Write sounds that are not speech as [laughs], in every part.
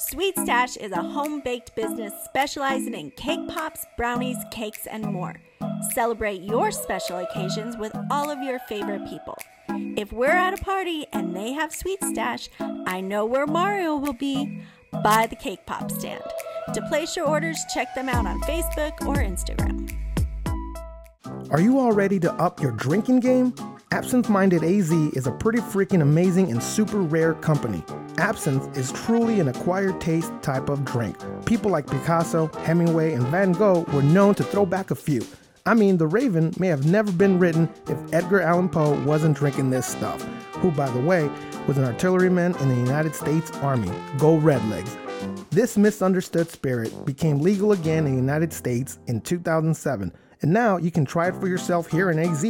Sweet Stash is a home baked business specializing in cake pops, brownies, cakes, and more. Celebrate your special occasions with all of your favorite people. If we're at a party and they have Sweet Stash, I know where Mario will be by the cake pop stand. To place your orders, check them out on Facebook or Instagram. Are you all ready to up your drinking game? Absinthe Minded AZ is a pretty freaking amazing and super rare company. Absinthe is truly an acquired taste type of drink. People like Picasso, Hemingway, and Van Gogh were known to throw back a few. I mean, The Raven may have never been written if Edgar Allan Poe wasn't drinking this stuff, who, by the way, was an artilleryman in the United States Army. Go Redlegs. This misunderstood spirit became legal again in the United States in 2007, and now you can try it for yourself here in AZ.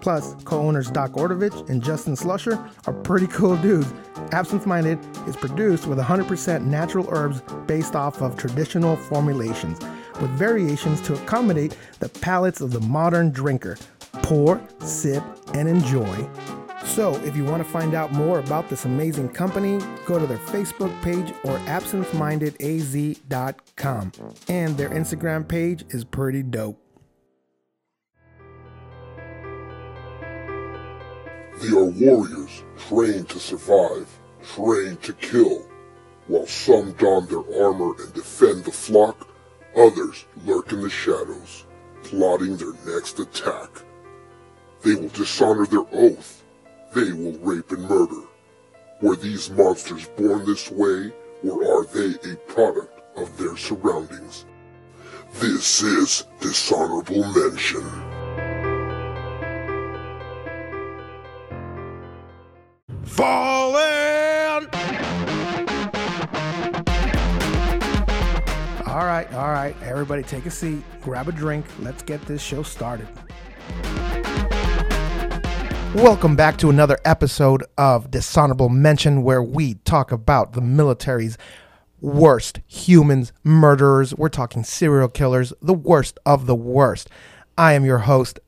Plus, co owners Doc Ordovich and Justin Slusher are pretty cool dudes. Absinthe Minded is produced with 100% natural herbs based off of traditional formulations, with variations to accommodate the palates of the modern drinker. Pour, sip, and enjoy. So, if you want to find out more about this amazing company, go to their Facebook page or absinthemindedaz.com. And their Instagram page is pretty dope. They are warriors trained to survive, trained to kill. While some don their armor and defend the flock, others lurk in the shadows, plotting their next attack. They will dishonor their oath. They will rape and murder. Were these monsters born this way, or are they a product of their surroundings? This is Dishonorable Mention. Fallen! All right, all right. Everybody take a seat, grab a drink. Let's get this show started. Welcome back to another episode of Dishonorable Mention, where we talk about the military's worst humans, murderers. We're talking serial killers, the worst of the worst. I am your host,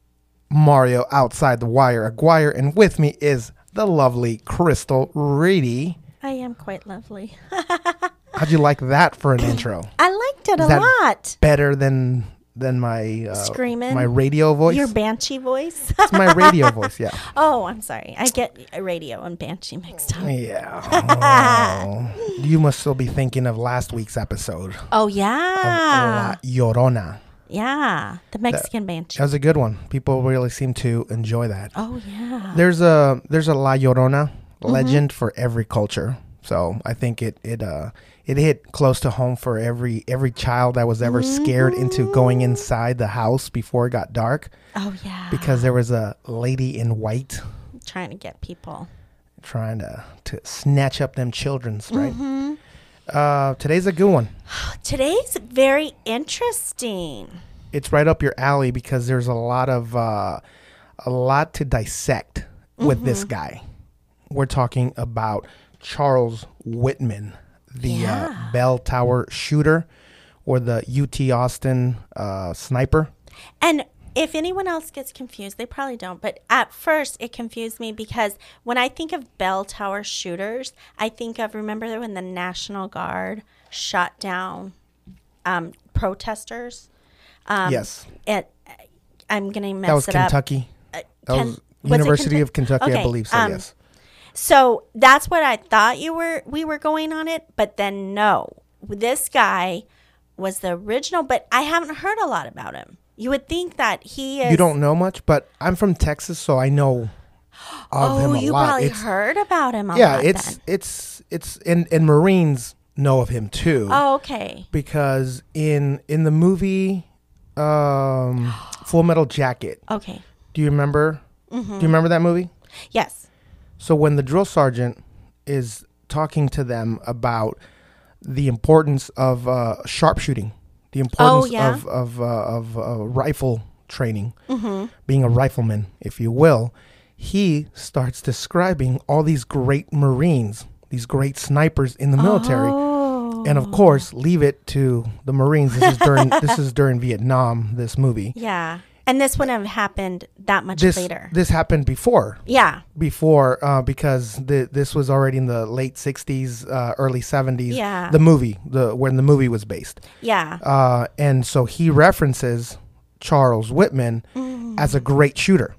Mario Outside the Wire Aguirre, and with me is the lovely Crystal Reedy. I am quite lovely. [laughs] How'd you like that for an intro? [clears throat] I liked it Is a lot. Better than than my uh, Screaming? my radio voice. Your banshee voice. [laughs] it's my radio voice. Yeah. [laughs] oh, I'm sorry. I get radio and banshee mixed up. Yeah. Oh, you must still be thinking of last week's episode. Oh of yeah, La Llorona. Yeah. The Mexican banshee. That was a good one. People really seem to enjoy that. Oh yeah. There's a there's a La Llorona Mm-hmm. legend for every culture. So I think it it uh it hit close to home for every every child that was ever scared into going inside the house before it got dark Oh yeah. because there was a lady in white trying to get people. trying to to snatch up them children's right. Mm-hmm. Uh, today's a good one. [sighs] Today's very interesting. It's right up your alley because there's a lot of uh, a lot to dissect with this Mm-hmm. guy. We're talking about Charles Whitman, the Yeah. uh, Bell Tower shooter, or the UT Austin uh, sniper. And if anyone else gets confused, they probably don't. But at first, it confused me because when I think of bell tower shooters, I think of remember when the National Guard shot down um, protesters. Um, yes, It, I'm gonna mess that was it up. Kentucky. That Ken- was was it University of Kentucky? Kentucky, I believe so. um, yes. So that's what I thought you were. We were going on it, but then no. This guy was the original, but I haven't heard a lot about him. You would think that he is. You don't know much, but I'm from Texas, so I know [gasps] of him Oh, a you lot. probably It's- heard about him yeah, it's it's it's and and Marines know of him too. Oh, okay. because in in the movie um [gasps] Full Metal Jacket, Okay. do you remember? Mm-hmm. Do you remember that movie? Yes. So when the drill sergeant is talking to them about the importance of uh, sharpshooting, the importance Oh, yeah. of of uh, of uh, rifle training, Mm-hmm. being a rifleman, if you will, he starts describing all these great Marines, these great snipers in the military. Oh. and of course leave it to the marines this is during this is during [laughs] vietnam this movie Yeah. And this wouldn't have happened that much This later. this happened before yeah. before uh, because the, this was already in the late 60s uh, early 70s Yeah. the movie the when the movie was based Yeah. uh, and so he references Charles Whitman as a great shooter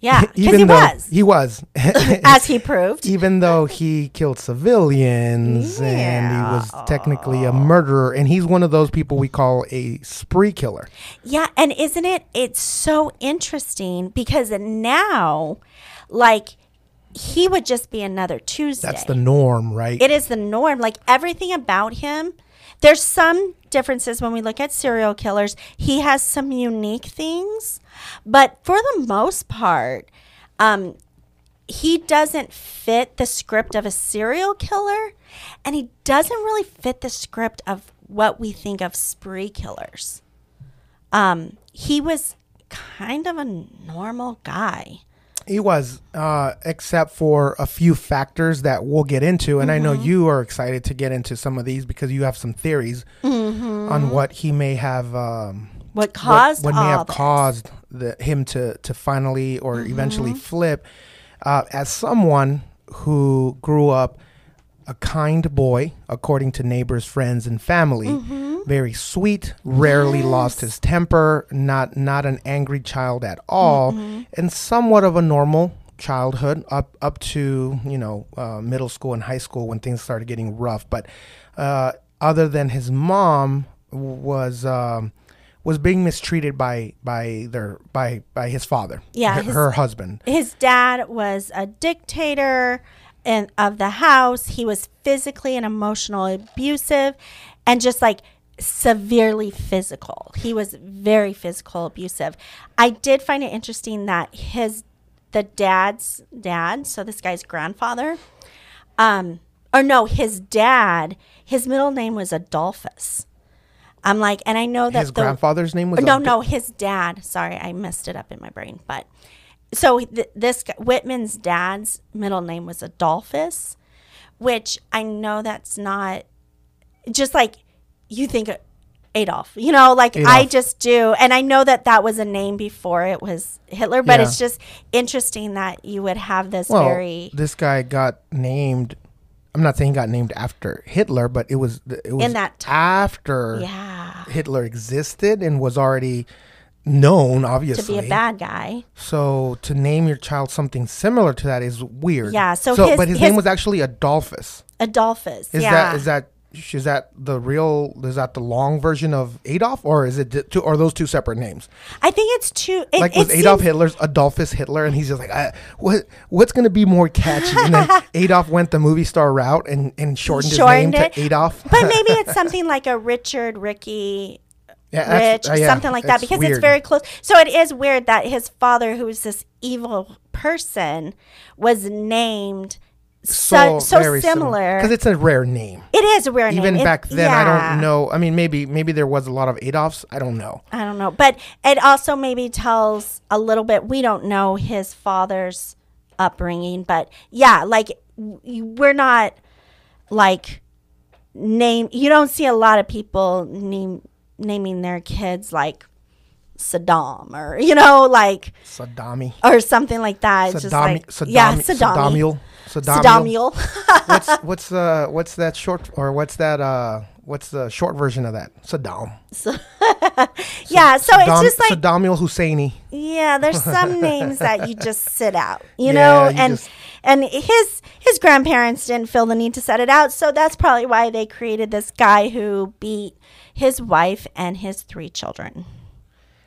Yeah. [laughs] Because even he though was. he was [laughs] [laughs] as he proved. even though he killed civilians and he was technically a murderer and he's one of those people we call a spree killer Yeah, and isn't it? It's so interesting because now, like, he would just be another Tuesday. that's the norm right it is the norm. Like everything about him. There's some differences when we look at serial killers. He has some unique things, but for the most part, um, he doesn't fit the script of a serial killer, and he doesn't really fit the script of what we think of spree killers. Um, he was kind of a normal guy. He was, uh, except for a few factors that we'll get into. And I know Mm-hmm. you are excited to get into some of these because you have some theories Mm-hmm. on what he may have, um, What what, caused what may all have this? caused the, him to, to finally or eventually Mm-hmm. flip. Uh, as someone who grew up a kind boy, according to neighbors, friends, and family. Mm-hmm. Very sweet, rarely lost his temper, not not an angry child at all, Mm-hmm. and somewhat of a normal childhood up up to you know uh, middle school and high school when things started getting rough. But uh, other than his mom was. Um, was being mistreated by by their by by his father, Yeah, her, his- her husband. his dad was a dictator and of the house. He was physically and emotionally abusive and just like severely physical. He was very physical abusive. I did find it interesting that his the dad's dad, so this guy's grandfather, um or no, his dad, his middle name was Adolphus. I'm like, and I know that His the, grandfather's name was oh, no, Ab- no, his dad. Sorry, I messed it up in my brain. But so th- this Whitman's dad's middle name was Adolphus, which I know that's not just like you think Adolf. You know, like I just do, and I know that that was a name before it was Hitler. But Yeah. it's just interesting that you would have this Well, very this guy got named. I'm not saying he got named after Hitler, but it was it was In that time. after yeah Hitler existed and was already known, obviously, to be a bad guy. So to name your child something similar to that is weird. Yeah, so his- but his, his- name was actually Adolphus. Adolphus. Is yeah. that is that is that the real? Is that the long version of Adolf, or is it two? Or those two separate names? I think it's two. It, like it was Adolf Hitler's Adolphus Hitler, and he's just like, what what's gonna be more catchy? And then [laughs] Adolf went the movie star route and and shortened, Shortened his name it. to Adolf. but maybe [laughs] it's something like a Richard, Ricky, Yeah, Rich, uh, yeah, something like that, because it's very close. So it is weird that his father, who is this evil person, was named so so, similar. because it's a rare name. it is a rare name. Even It- back then, I don't know. I mean, maybe maybe there was a lot of Adolfs. I don't know. I don't know, but it also maybe tells a little bit. We don't know his father's upbringing, but yeah, like we're not like name. You don't see a lot of people name naming their kids like Saddam or [laughs] you know like Saddami. or something like that. It's just Saddami. like Saddami. yeah, Saddam. Saddamiel. Saddamiel. What's [laughs] what's uh what's that short or what's that uh what's the short version of that? Saddam. [laughs] yeah, so it's just like Saddamiel Husseini. Yeah, there's some names that you just sit out, you Yeah, know, you and just- and his his grandparents didn't feel the need to set it out, so that's probably why they created this guy who beat his wife and his three children.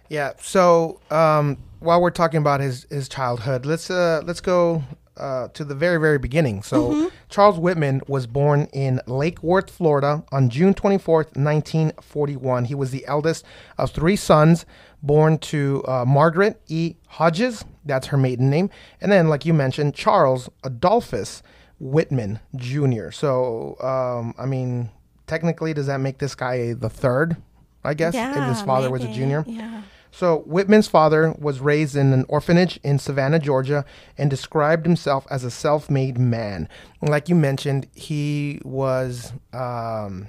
Yeah. So um, while we're talking about his his childhood, let's uh, let's go uh, to the very very beginning. So Mm-hmm. Charles Whitman was born in Lake Worth, Florida, on June twenty fourth, nineteen forty one. He was the eldest of three sons, born to uh, Margaret E. Hodges. That's her maiden name, and then like you mentioned, Charles Adolphus Whitman Jr. So um, I mean, technically, does that make this guy the third? I guess if his father was a junior. Yeah. So Whitman's father was raised in an orphanage in Savannah, Georgia, and described himself as a self-made man. Like you mentioned, he was um,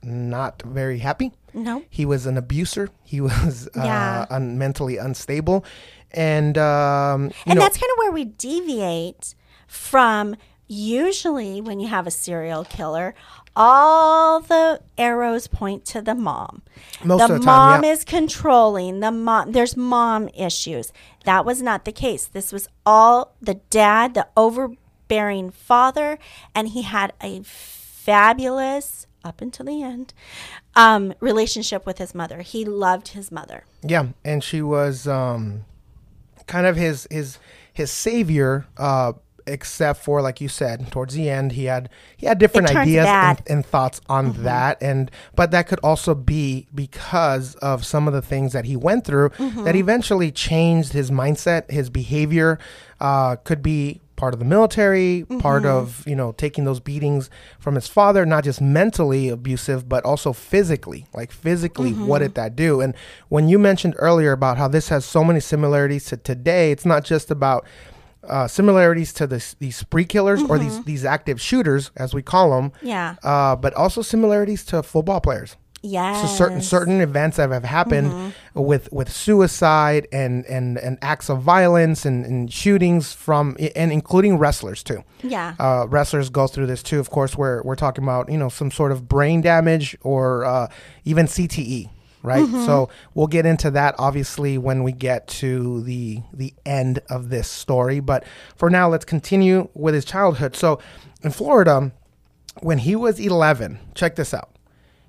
not very happy. No. He was an abuser. He [laughs] was uh, Yeah. un- mentally unstable, and um, you and know, that's kind of where we deviate from usually when you have a serial killer all the arrows point to the mom. Most the, of the time, mom yeah. is controlling. The mom there's mom issues. That was not the case. This was all the dad the overbearing father and he had a fabulous up until the end um, relationship with his mother. He loved his mother. Yeah, and she was um, kind of his his his savior. Uh, except for like you said, towards the end, he had he had different ideas and, and thoughts on that, and but that could also be because of some of the things that he went through that eventually changed his mindset, his behavior. Uh, could be part of the military, part of you know taking those beatings from his father, not just mentally abusive, but also physically. Like physically, what did that do? And when you mentioned earlier about how this has so many similarities to today, it's not just about uh, similarities to this, these spree killers or these these active shooters, as we call them. Yeah. Uh, but also similarities to football players. yes So certain certain events that have happened with with suicide and and and acts of violence and, and shootings from and including wrestlers too. yeah Uh, wrestlers go through this too. Of course, we're we're talking about you know some sort of brain damage or uh, even CTE, right? So we'll get into that obviously when we get to the the end of this story. But for now, let's continue with his childhood. So in Florida, when he was 11, check this out.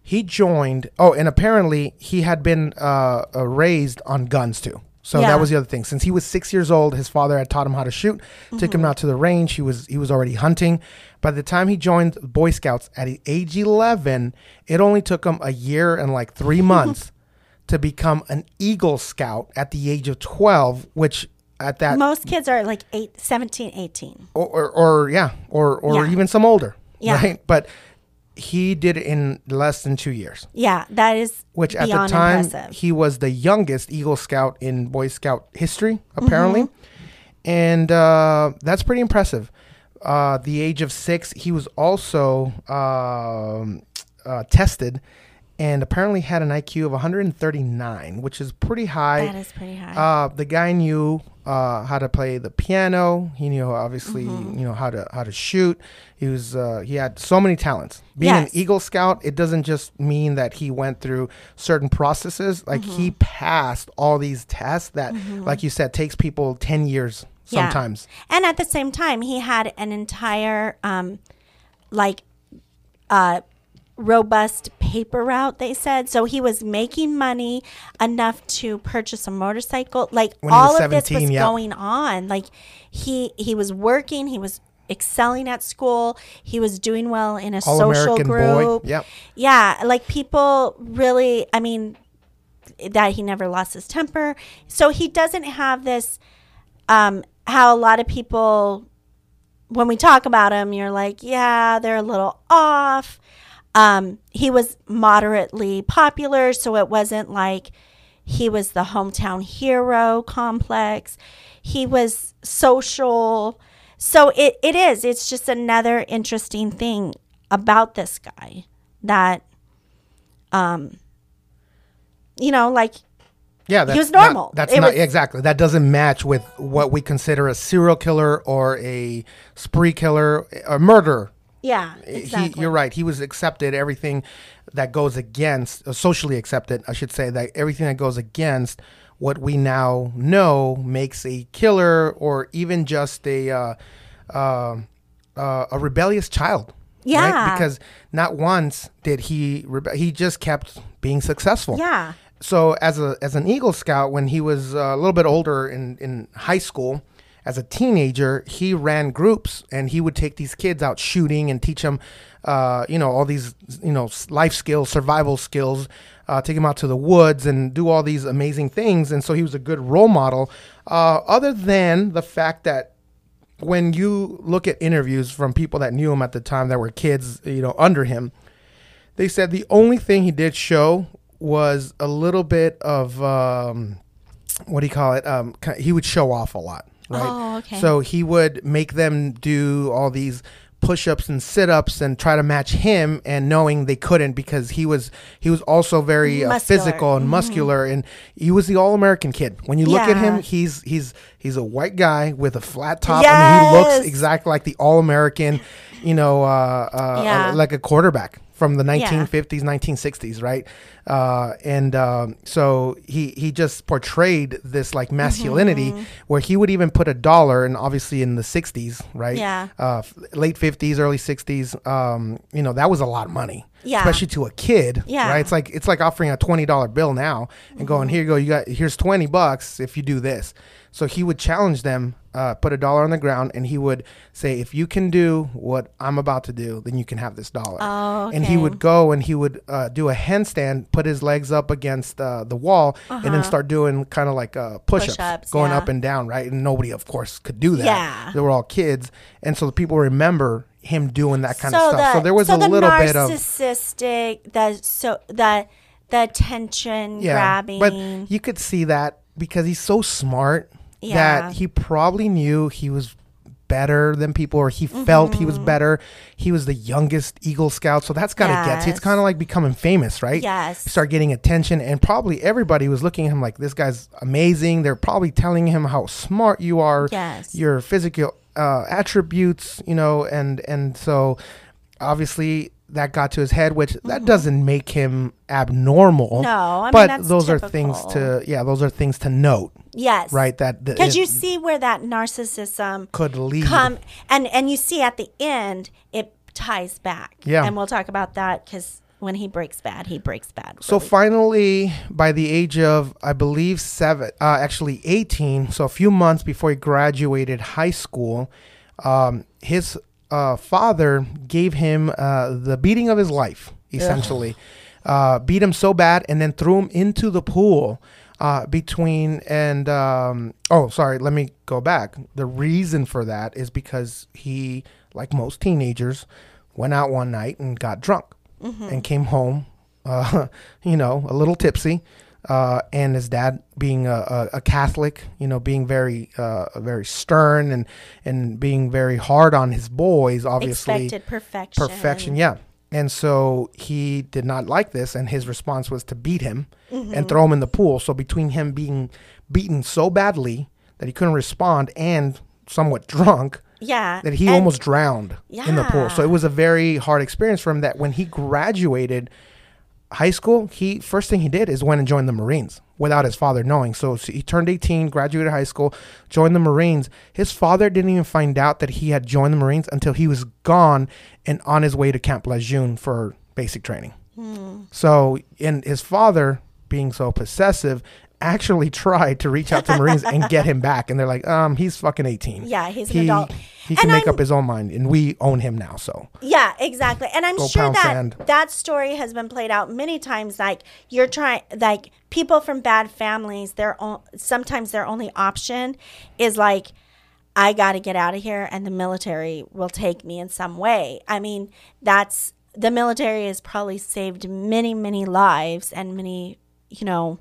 He joined. Oh, and apparently he had been uh, uh, raised on guns too. So Yeah. that was the other thing. Since he was six years old, his father had taught him how to shoot. Took him mm-hmm. out to the range. He was he was already hunting. By the time he joined Boy Scouts at age eleven, it only took him a year and like three [laughs] months to become an Eagle Scout at the age of twelve. Which at that Most kids are like eight, 17, 18. or, or, or yeah, or or Yeah. even some older, Yeah. right? But he did it in less than two years. Yeah, that is Which at the time impressive. he was the youngest Eagle Scout in Boy Scout history, apparently, Mm-hmm. and uh, that's pretty impressive. Uh, the age of six, he was also um, uh, tested, and apparently had an IQ of 139, which is pretty high. That is pretty high. Uh, the guy knew uh, how to play the piano. He knew obviously Mm-hmm. you know how to how to shoot. He was uh, he had so many talents. Being Yes. an Eagle Scout, it doesn't just mean that he went through certain processes. Like he Mm-hmm. passed all these tests that, like you said, takes people ten years Yeah. sometimes. And at the same time, he had an entire, um, like, uh, robust paper route, they said. So he was making money enough to purchase a motorcycle. Like, When all of this was yeah. going on. Like, he, he was working, he was excelling at school, he was doing well in a social All-American boy. group. Yep. Yeah. Like, people really, I mean, that he never lost his temper. So he doesn't have this um, how a lot of people, when we talk about him, you're like, yeah, they're a little off. Um, he was moderately popular, so it wasn't like he was the hometown hero complex. He was social. So it, it is. It's just another interesting thing about this guy that, um, you know, like Yeah, that's was not- normal. that's It not was- exactly. That doesn't match with what we consider a serial killer or a spree killer, a murderer. Yeah, He, exactly. you're right. He was accepted everything that goes against, uh, socially accepted, I should say, that everything that goes against what we now know makes a killer or even just a uh, uh, uh, a rebellious child. Yeah. Because not once did he rebe- he just kept being successful. yeah. So as a as an Eagle Scout, when he was uh, a little bit older in in high school, as a teenager, he ran groups and he would take these kids out shooting and teach them, uh, you know, all these you know life skills, survival skills. Uh, take them out to the woods and do all these amazing things, and so he was a good role model. Uh, other than the fact that when you look at interviews from people that knew him at the time that were kids, you know, under him, they said the only thing he did show was a little bit of um, what do you call it? Um, he would show off a lot, right? Oh, okay. So he would make them do all these push-ups and sit-ups and try to match him and knowing they couldn't because he was he was also very uh, physical and muscular and he was the all-american kid. When you look at him he's he's he's a white guy with a flat top. I mean he looks exactly like the all-american you know uh, uh, Yeah. like a quarterback from the Yeah. 1950s 1960s right uh, and um, so he he just portrayed this like masculinity Mm-hmm. where he would even put a dollar and obviously in the 60s right Yeah. uh, late 50s early 60s um, you know that was a lot of money Yeah. especially to a kid Yeah. right it's like it's like offering a $20 bill now and going here you go you got here's 20 bucks if you do this so he would challenge them uh, put a dollar on the ground and he would say if you can do what i'm about to do then you can have this dollar Oh, okay. and he would go and he would uh, do a handstand put his legs up against uh, the wall and then start doing kind of like uh, push-ups, Uh-huh. Push-ups, going yeah. up and down right and nobody of course could do that Yeah. they were all kids and so the people remember him doing that kind so of stuff the, so there was so a the little bit of narcissistic the so the the attention grabbing But you could see that because he's so smart Yeah. that he probably knew he was better than people or he felt he was Mm-hmm. better. He was the youngest Eagle Scout. So that's got to get to. It's kind of like becoming famous, right? Yes. You start getting attention and probably everybody was looking at him like this guy's amazing. They're probably telling him how smart you are. Yes. Your physical uh, attributes, you know, and and so obviously that got to his head, which that doesn't make him abnormal. Mm-hmm. No, I mean, but those are things to yeah, those are things to note, yes right? That because you see where that narcissism could lead. come and and you see at the end it ties back Yeah. and we'll talk about that because when he breaks bad he breaks bad So finally, by the age of I believe seven, uh, actually eighteen, so a few months before he graduated high school, um, his uh, father gave him uh, the beating of his life, essentially. Uh, beat him so bad, and then threw him into the pool. Uh, between and um, oh, sorry, let me go back. The reason for that is because he, like most teenagers, went out one night and got drunk and came home, uh, [laughs] you know, a little tipsy. Uh, and his dad being a, a, a Catholic, you know, being very, uh, very stern and and being very hard on his boys, obviously expected perfection perfection, yeah. And so he did not like this, and his response was to beat him Mm-hmm. and throw him in the pool. So between him being beaten so badly that he couldn't respond and somewhat drunk, yeah that he and- almost drowned in the pool. So it was a very hard experience for him that when he graduated high school, he first thing he did is went and joined the Marines without his father knowing. So, so he turned 18, graduated high school, joined the Marines. His father didn't even find out that he had joined the Marines until he was gone and on his way to Camp Lejeune for basic training. Hmm. So, and his father being so possessive actually tried to reach out to Marines and get him back. And they're like, um, he's fucking 18. Yeah, he's an he, adult. He can And make I'm- up his own mind, and we own him now. So Yeah, exactly. And I'm Go sure that sand. that story has been played out many times. Like you're trying, like people from bad families, their own, sometimes their only option is like, I got to get out of here, and the military will take me in some way. I mean, that's the military has probably saved many, many lives and many, you know,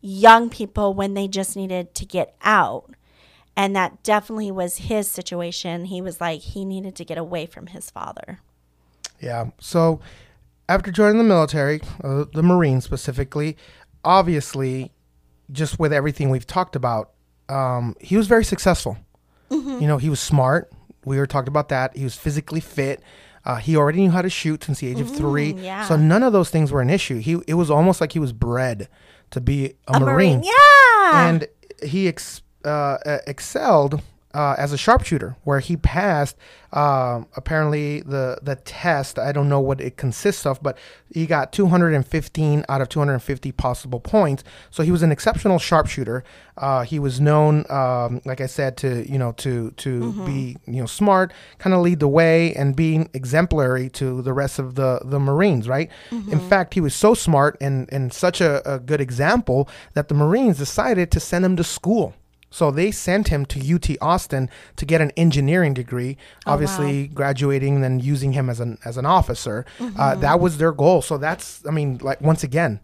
young people when they just needed to get out. And that definitely was his situation. He was like, he needed to get away from his father. yeah. So after joining the military, uh, the Marines specifically, obviously, just with everything we've talked about, um, he was very successful. Mm-hmm. You know, he was smart. We were talked about that. He was physically fit. Uh, he already knew how to shoot since the age of three. Mm, yeah. So none of those things were an issue. He it was almost like he was bred to be a, A Marine. Marine. Yeah. and he ex- uh, uh, excelled uh, as a sharpshooter, where he passed um, apparently the the test. I don't know what it consists of, but he got 215 out of 250 possible points. So he was an exceptional sharpshooter. Uh, he was known, um, like I said, to you know to to be you know smart, kind of lead the way, and being exemplary to the rest of the the Marines. Right. In fact, he was so smart and and such a, a good example that the Marines decided to send him to school. So they sent him to UT Austin to get an engineering degree. obviously, graduating and then using him as an as an officer. Uh, that was their goal. So that's, I mean, like once again,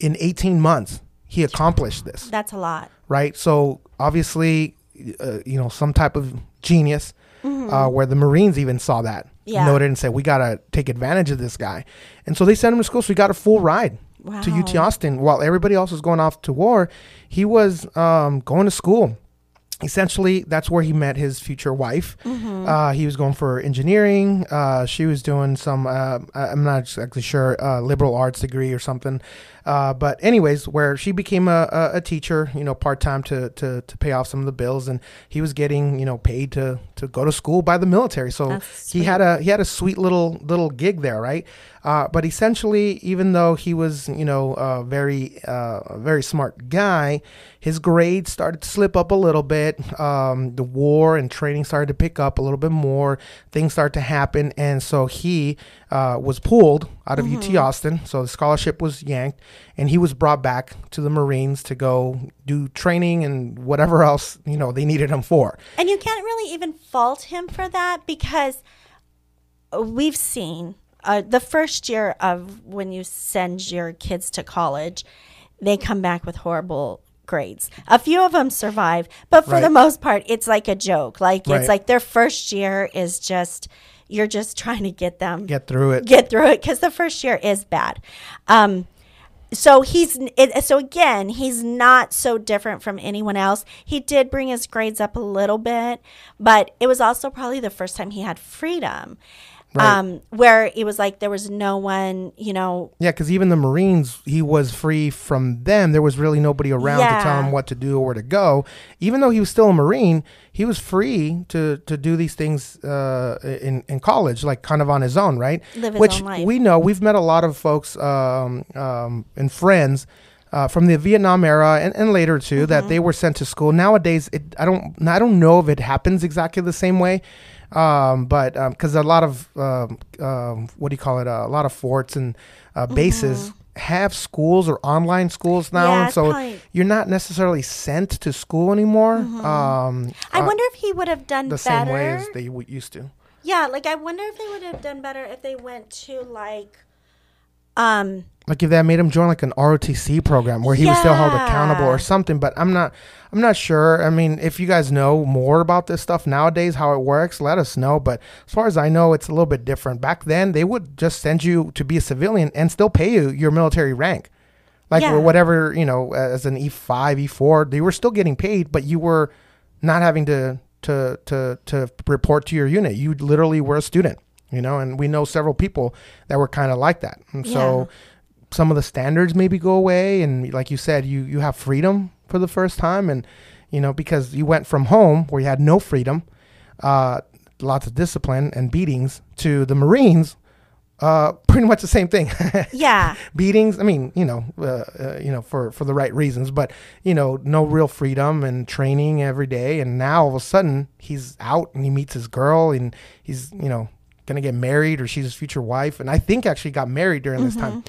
in 18 months, he accomplished this, That's a lot. right? So obviously, uh, you know, some type of genius, uh, where the Marines even saw that Yeah. noted and said, "We gotta take advantage of this guy," and so they sent him to school. So he got a full ride to UT Austin while everybody else was going off to war. He was um, going to school. Essentially, that's where he met his future wife. Mm-hmm. Uh, he was going for engineering. Uh, she was doing some, uh, I'm not exactly sure, uh, liberal arts degree or something. Uh, but anyways, where she became a, a, a teacher, you know, part time to, to to pay off some of the bills, and he was getting, you know, paid to to go to school by the military. So he had a he had a sweet little little gig there, right? Uh, but essentially, even though he was, you know, a very uh, very smart guy, his grades started to slip up a little bit. Um, the war and training started to pick up a little bit more. Things started to happen, and so he uh, was pulled out of UT Austin. So the scholarship was yanked, and he was brought back to the Marines to go do training and whatever else you know they needed him for. And you can't really even fault him for that because we've seen uh, the first year of when you send your kids to college, they come back with horrible grades. A few of them survive, but for Right. the most part, it's like a joke. Like Right. it's like their first year is just you're just trying to get them Get through it. get through it because the first year is bad. Um, so he's it, so again he's not so different from anyone else. He did bring his grades up a little bit, but it was also probably the first time he had freedom. Right. Um, where it was like there was no one, you know, Yeah, because even the Marines, he was free from them. There was really nobody around to tell him what to do or where to go. Even though he was still a Marine, he was free to to do these things uh, in in college, like kind of on his own, right? Live his Which own life. we know. We've met a lot of folks um, um, and friends. Uh, from the Vietnam era and, and later too, Mm-hmm. that they were sent to school. Nowadays, it, I don't, I don't know if it happens exactly the same way, um, but because a lot of um, um, what do you call it? Uh, a lot of forts and uh, bases have schools or online schools now, Mm-hmm. Yeah, and so probably- you're not necessarily sent to school anymore. Um, Mm-hmm. I uh, wonder if he would have done the better. same way as they w- used to. yeah, like I wonder if they would have done better if they went to like, um, like if that made him join like an ROTC program where he was still held accountable or something. But I'm not, I'm not sure. I mean, if you guys know more about this stuff nowadays, how it works, let us know. But as far as I know, it's a little bit different. Back then, they would just send you to be a civilian and still pay you your military rank, like Yeah. or whatever you know, as an E5, E4. They were still getting paid, but you were not having to to to to report to your unit. You literally were a student. You know, and we know several people that were kind of like that. And so some of the standards maybe go away and like you said you you have freedom for the first time. And you know because you went from home where you had no freedom uh lots of discipline and beatings to the marines uh [laughs] pretty much the same thing. [laughs] Yeah, beatings i mean you know uh, uh, you know for for the right reasons but you know no real freedom and training every day. And now all of a sudden he's out and he meets his girl and he's you know gonna get married or she's his future wife. And i think actually got married during this time.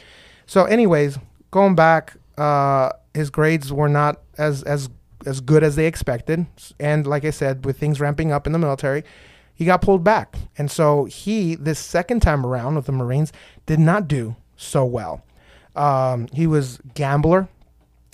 So anyways going back uh his grades were not as as as good as they expected and like i said with things ramping up in the military he got pulled back. And so he, this second time around with the Marines, did not do so well. Um, he was gambler.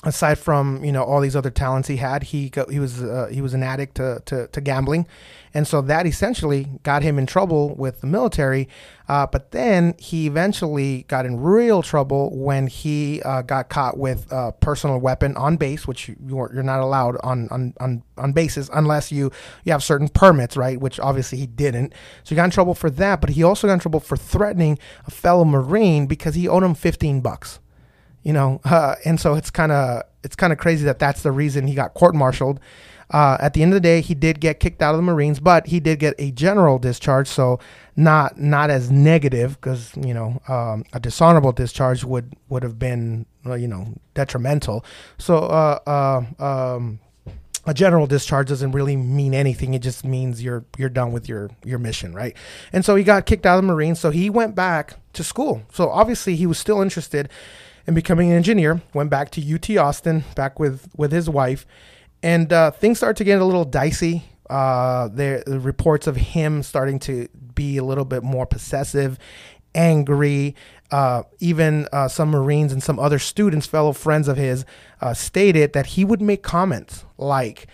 Aside from you know all these other talents he had, he go, he was uh, he was an addict to, to, to gambling, and so that essentially got him in trouble with the military. Uh, but then he eventually got in real trouble when he uh, got caught with a personal weapon on base, which you, you're you're not allowed on, on, on, on bases unless you, you have certain permits, right? Which obviously he didn't. So he got in trouble for that, but he also got in trouble for threatening a fellow Marine because he owed him 15 bucks you know [laughs] uh, and so it's kind of it's kind of crazy that that's the reason he got court-martialed uh, at the end of the day he did get kicked out of the marines but he did get a general discharge so not not as negative because you know um, a dishonorable discharge would would have been uh, you know detrimental so uh, uh, um, a general discharge doesn't really mean anything. It just means you're you're done with your your mission, right? And so he got kicked out of the Marines. So he went back to school. So obviously he was still interested in becoming an engineer. Went back to UT Austin, back with with his wife, and uh, things started to get a little dicey. Uh, there the reports of him starting to be a little bit more possessive, angry. Uh, even uh, some Marines and some other students, fellow friends of his, uh, stated that he would make comments like,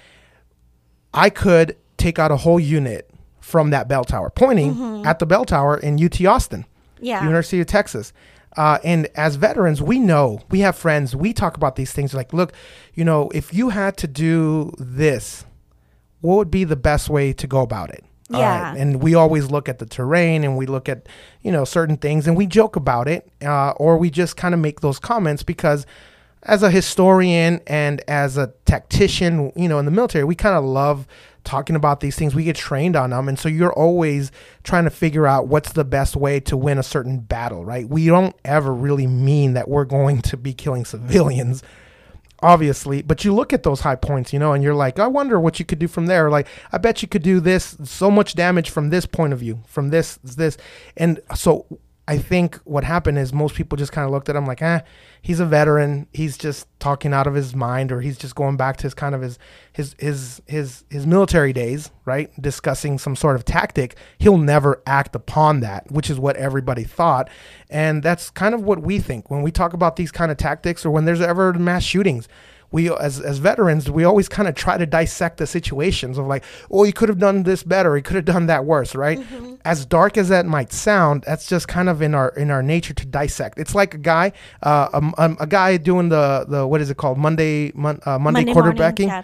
I could take out a whole unit from that bell tower, pointing at the bell tower in UT Austin, Yeah. University of Texas. Uh, and as veterans, we know we have friends. We talk about these things like, look, you know, if you had to do this, what would be the best way to go about it? Yeah. and we always look at the terrain and we look at, you know, certain things and we joke about it, uh, or we just kind of make those comments because as a historian and as a tactician, you know, in the military, we kind of love talking about these things. We get trained on them. And so you're always trying to figure out what's the best way to win a certain battle, right? We don't ever really mean that we're going to be killing civilians obviously but you look at those high points you know and you're like i wonder what you could do from there like i bet you could do this so much damage from this point of view from this this and so i think what happened is most people just kind of looked at him like eh he's a veteran. He's just talking out of his mind or he's just going back to his kind of his his his his, his military days right? Discussing some sort of tactic. He'll never act upon that which is what everybody thought. And that's kind of what we think. When we talk about these kind of tactics or when there's ever mass shootings we as as veterans we always kind of try to dissect the situations of like oh you could have done this better you could have done that worse right? As dark as that might sound that's just kind of in our in our nature to dissect. It's like a guy uh, a, um, a guy doing the the what is it called? Monday mon, uh, monday, Monday morning, quarterbacking? yeah,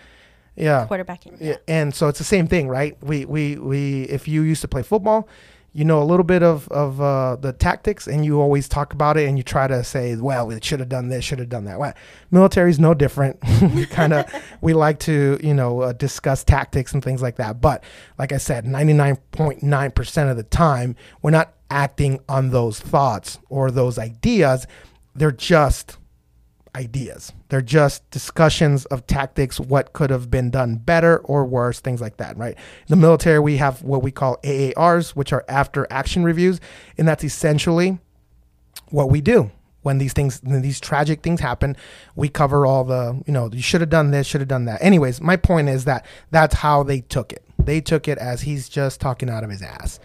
yeah. Quarterbacking. yeah, and so it's the same thing, right? We we we if you used to play football, you know a little bit of of uh, the tactics, and you always talk about it, and you try to say, well, it should have done this, should have done that. Well, military's no different. [laughs] we kind of we like to you know uh, discuss tactics and things like that. But like I said, ninety nine point nine percent of the time, we're not acting on those thoughts or those ideas. They're just ideas. They're just discussions of tactics, what could have been done better or worse, things like that, right? In the military, we have what we call AARs, which are after action reviews, and that's essentially what we do. When these things, when these tragic things happen, we cover all the, you know, you should have done this, should have done that. Anyways, my point is that that's how they took it. They took it as he's just talking out of his ass.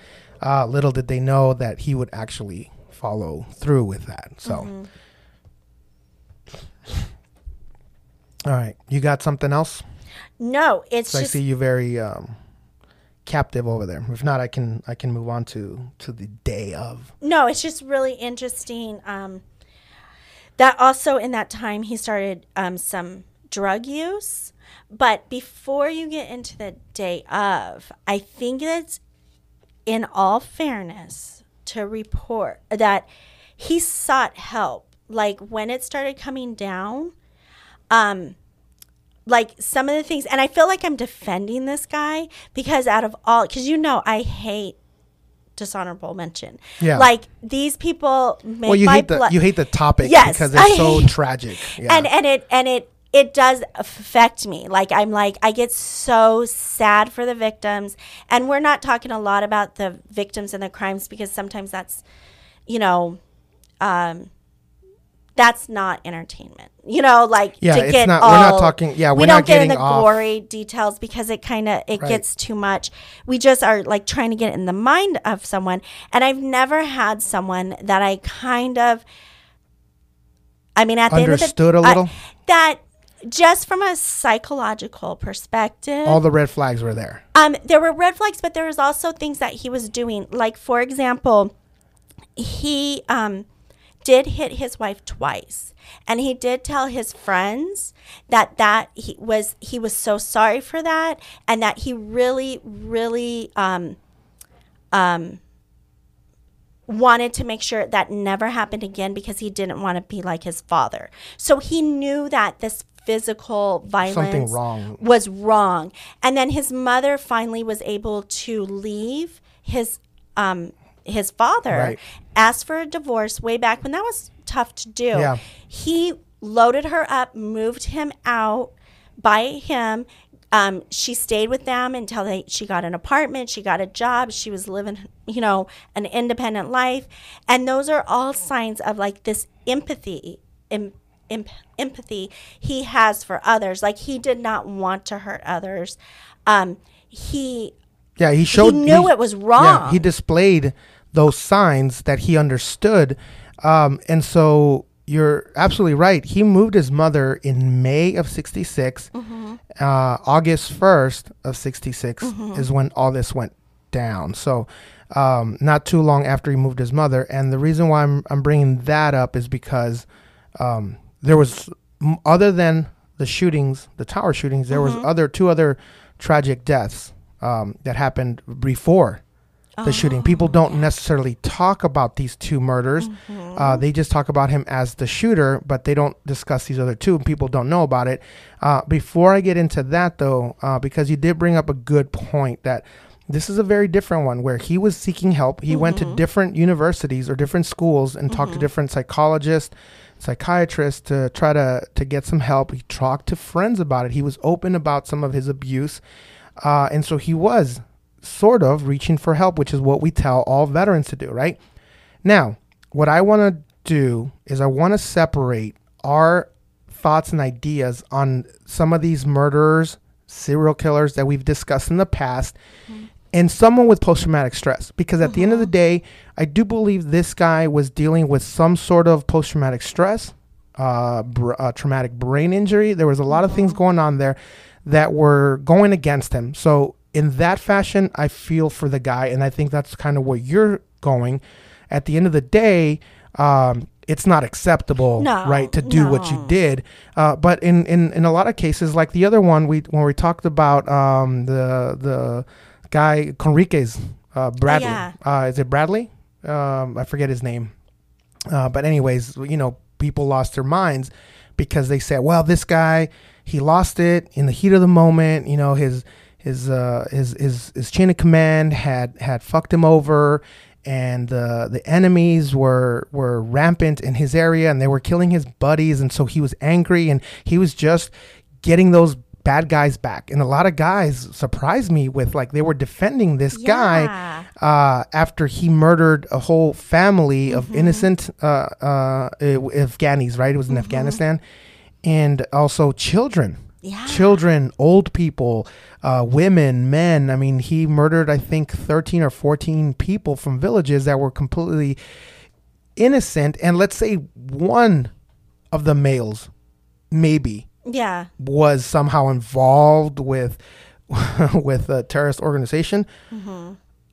Uh, little did they know that he would actually follow through with that. So. All right, you got something else? No, it's So I see you very um, captive over there. If not, I can I can move on to to the day of. no, it's just really interesting. Um, that also in that time he started um, some drug use, but before you get into the day of, I think it's in all fairness to report that he sought help. Like when it started coming down, um, like some of the things, and I feel like I'm defending this guy because out of all, because you know I hate dishonorable mention. Yeah. Like these people make Well, you hate the blood. you hate the topic Yes, because [laughs] I it's so hate- tragic. Yeah. and and it and it it does affect me like i'm like i get so sad for the victims and we're not talking a lot about the victims and the crimes because sometimes that's you know um that's not entertainment you know like Yeah, to it's get not- all, we're not talking- yeah, we don't not get in the off- gory details because it kind of it Right. gets too much we just are like trying to get in the mind of someone and i've never had someone that i kind of I mean, at the Understood end of the, a little? I- that just from a psychological perspective, All the red flags were there. um, there were red flags, but there was also things that he was doing. Like, for example, he um, did hit his wife twice, and he did tell his friends that that he was he was so sorry for that, and that he really, really um, um, wanted to make sure that never happened again because he didn't want to be like his father. So he knew that this physical violence wrong. was wrong. And then his mother finally was able to leave his um his father Right. Asked for a divorce way back when that was tough to do. Yeah. He loaded her up, moved him out by him. Um, she stayed with them until they, she got an apartment, she got a job, she was living, you know, an independent life. And those are all signs of like this empathy, em, em, empathy he has for others. Like he did not want to hurt others. Um, he Yeah, he showed. He knew it was wrong. Yeah, he displayed those signs that he understood, um, and so you're absolutely right. He moved his mother in May of '66. Mm-hmm. Uh, August 1st of '66 Mm-hmm. is when all this went down. So, um, not too long after he moved his mother. And the reason why I'm, I'm bringing that up is because um, there was, other than the shootings, the tower shootings, there was other two other tragic deaths um, that happened before the shooting. People don't necessarily talk about these two murders. Uh, they just talk about him as the shooter, but they don't discuss these other two. and People don't know about it. Uh, before I get into that, though, uh, because you did bring up a good point that this is a very different one where he was seeking help. He went to different universities or different schools and talked to different psychologists, psychiatrists to try to to get some help. He talked to friends about it. He was open about some of his abuse, uh, and so he was sort of reaching for help, which is what we tell all veterans to do, right? Now, what I want to do is I want to separate our thoughts and ideas on some of these murderers, serial killers that we've discussed in the past, and someone with post traumatic stress. Because at the end of the day, I do believe this guy was dealing with some sort of post traumatic stress, uh, br- uh, traumatic brain injury. There was a lot of things going on there that were going against him. So, in that fashion, I feel for the guy, and I think that's kind of where you're going. At the end of the day, um, it's not acceptable, No, right, to do what you did. Uh, but in, in, in a lot of cases, like the other one, we when we talked about um, the the guy Conriquez, uh, Bradley. yeah. Uh, is it Bradley? Um, I forget his name. Uh, but anyways, you know, people lost their minds because they said, "Well, this guy, he lost it in the heat of the moment. You know, his his uh, his his his chain of command had had fucked him over." And the the enemies were were rampant in his area, and they were killing his buddies, and so he was angry, and he was just getting those bad guys back. And a lot of guys surprised me with like they were defending this guy uh, after he murdered a whole family of innocent uh, uh, Afghanis, right? It was in Afghanistan, and also children. Yeah. Children, old people, uh, women, men. I mean, he murdered, I think, 13 or 14 people from villages that were completely innocent. And let's say one of the males, maybe, Yeah. was somehow involved with [laughs] with a terrorist organization.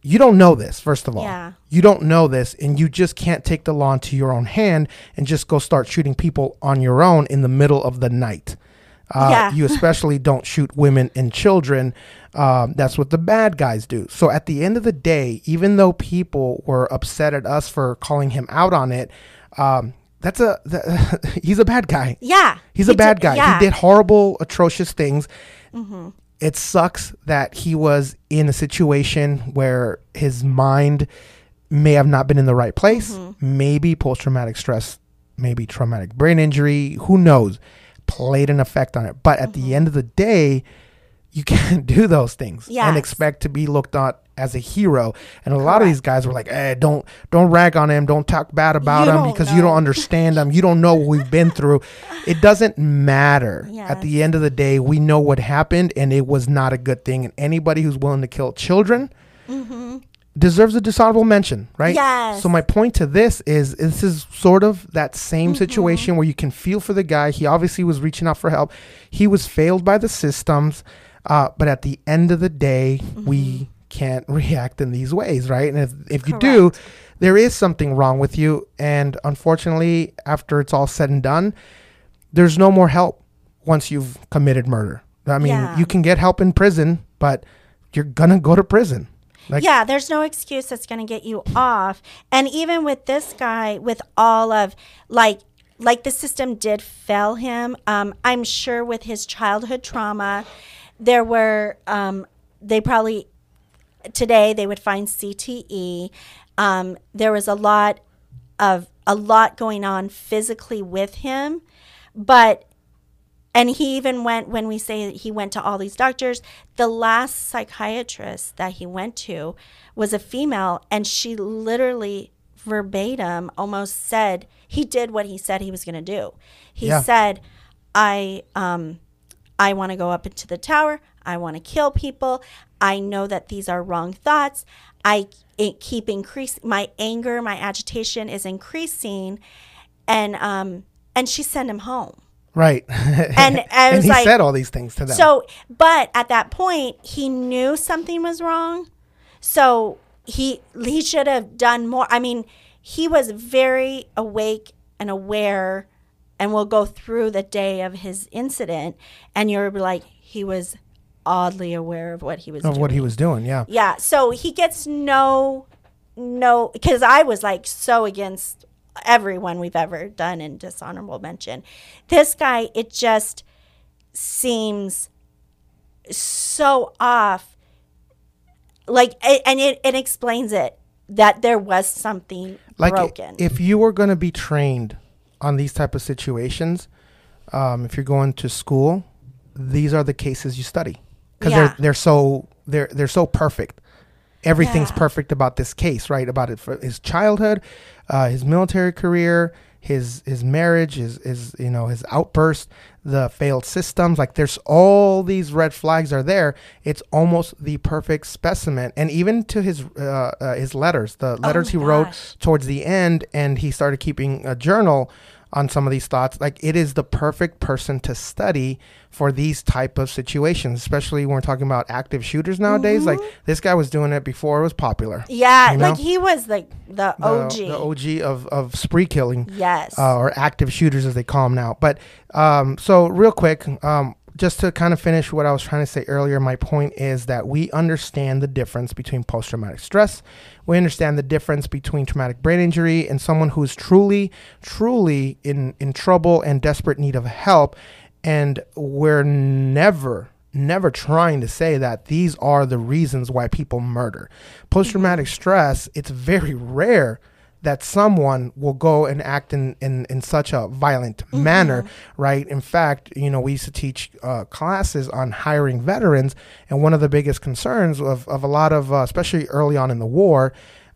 You don't know this, first of all. Yeah. You don't know this, and you just can't take the law into your own hand and just go start shooting people on your own in the middle of the night. Uh, Yeah. You especially don't shoot women and children. Um, that's what the bad guys do. So at the end of the day, even though people were upset at us for calling him out on it, um, that's a th- [laughs] he's a bad guy. Yeah. He's He a bad did- guy. yeah. Mm-hmm. He did horrible, atrocious things. It sucks that he was in a situation where his mind may have not been in the right place. Mm-hmm. Maybe post traumatic stress, maybe traumatic brain injury, who knows, played an effect on it. But at Mm-hmm. the end of the day, you [laughs] can't do those things and expect to be looked at as a hero. And a lot of these guys were like, "Eh, don't don't rag on him, don't talk bad about You him because you don't understand him. [laughs] You don't know what we've been through. It doesn't matter. At the end of the day, we know what happened, and it was not a good thing. And anybody who's willing to kill children deserves a dishonorable mention, right? Yes. So my point to this is this is sort of that same Mm-hmm. situation where you can feel for the guy. He obviously was reaching out for help. He was failed by the systems, uh, but at the end of the day, Mm-hmm. we can't [laughs] react in these ways, right? And if if you do, there is something wrong with you. And unfortunately, after it's all said and done, there's no more help once you've committed murder. I mean, Yeah. you can get help in prison, but you're gonna go to prison. Like, yeah, there's no excuse that's going to get you off. And even with this guy, with all of like, like the system did fail him. Um, I'm sure with his childhood trauma, there were um, they probably today they would find CTE. Um, there was a lot of a lot going on physically with him, but and he even went when we say he went to all these doctors the last psychiatrist that he went to was a female and she literally verbatim almost said he did what he said he was going to do. He Yeah. said i um i want to go up into the tower. I want to kill people. I know that these are wrong thoughts. I it keep increasing my anger my agitation is increasing. And um and she sent him home Right. [laughs] And and was he like- said all these things to them. so, but at that point, he knew something was wrong. So he he should have done more. I mean, he was very awake and aware and we'll go through the day of his incident and you're like he was oddly aware of what he was of doing. what he was doing. Yeah. Yeah, so he gets no no because I was like so against everyone we've ever done in dishonorable mention. This guy, it just seems so off. Like, and it, it explains it that there was something like broken. if you were going to be trained on these type of situations um, if you're going to school these are the cases you study because Yeah. they're they're so they're they're so perfect everything's Yeah. perfect about this case right? About it for his childhood uh, his military career his his marriage his his you know his outburst the failed systems. Like there's all these red flags are there. It's almost the perfect specimen. And even to his uh, uh, his letters the letters he my wrote towards the end and he started keeping a journal on some of these thoughts like it is the perfect person to study for these type of situations especially when we're talking about active shooters nowadays like this guy was doing it before it was popular yeah, you know? like he was like the, the, OG. the OG of, of spree killing Yes. uh, or active shooters as they call them now. But um, so real quick, um, just to kind of finish what I was trying to say earlier, my point is that we understand the difference between post-traumatic stress. We understand the difference between traumatic brain injury and someone who is truly, truly in in trouble and desperate need of help. And we're never never trying to say that these are the reasons why people murder. Post traumatic mm-hmm. stress, it's very rare that someone will go and act in, in, in such a violent manner, right? In fact, you know, we used to teach uh, classes on hiring veterans, and one of the biggest concerns of, of a lot of, uh, especially early on in the war,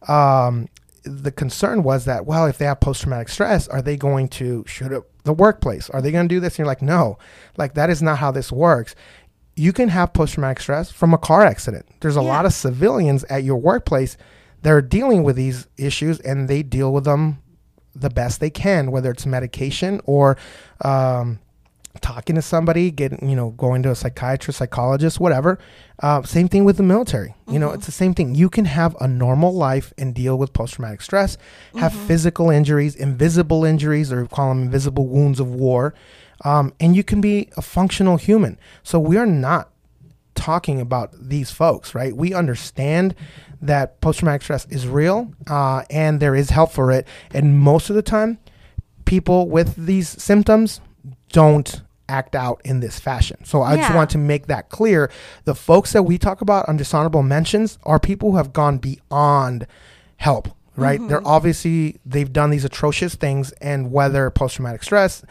um, the concern was that, well, if they have post traumatic stress, are they going to shoot up the workplace? Are they going to do this? And you're like, no, like that is not how this works. You can have post traumatic stress from a car accident. There's a Yeah. lot of civilians at your workplace that are dealing with these issues and they deal with them the best they can, whether it's medication or um, talking to somebody, getting, you know, going to a psychiatrist, psychologist, whatever. Uh, same thing with the military. You know, it's the same thing. You can have a normal life and deal with post traumatic stress, have physical injuries, invisible injuries, or call them invisible wounds of war. Um, and you can be a functional human. So we are not talking about these folks, right? We understand that post traumatic stress is real uh, and there is help for it. And most of the time, people with these symptoms don't act out in this fashion. So I just want to make that clear. The folks that we talk about on dishonorable mentions are people who have gone beyond help, right? They're obviously they've done these atrocious things and whether post traumatic stress,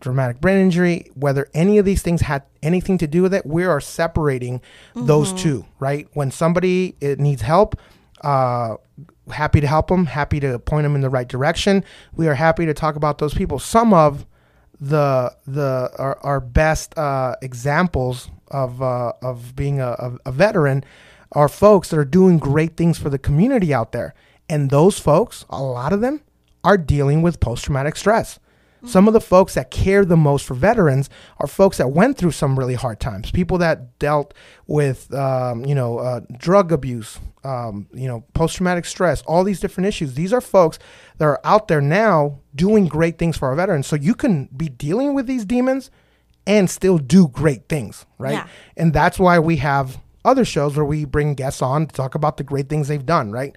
traumatic brain injury, whether any of these things had anything to do with it, we are separating those two, right? When somebody it needs help, uh, happy to help them, happy to point them in the right direction. We are happy to talk about those people. Some of the the our, our best uh, examples of uh, of being a, a, a veteran are folks that are doing great things for the community out there, and those folks, a lot of them, are dealing with post traumatic stress. Some of the folks that care the most for veterans are folks that went through some really hard times. People that dealt with, um, you know, uh, drug abuse, um, you know, post-traumatic stress, all these different issues. These are folks that are out there now doing great things for our veterans. So you can be dealing with these demons and still do great things, right? Yeah. And that's why we have other shows where we bring guests on to talk about the great things they've done, right?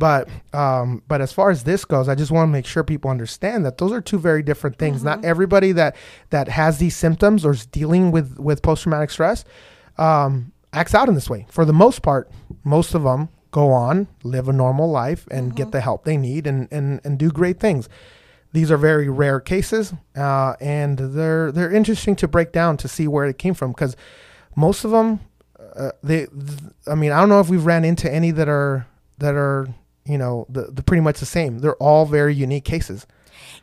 But um, but as far as this goes, I just want to make sure people understand that those are two very different things. Not everybody that that has these symptoms or is dealing with with post traumatic stress um, acts out in this way. For the most part, most of them go on, live a normal life, and get the help they need, and and and do great things. These are very rare cases, uh, and they're they're interesting to break down to see where it came from because most of them, uh, they, th- I mean, I don't know if we've ran into any that are that are you know the, the pretty much the same. They're all very unique cases.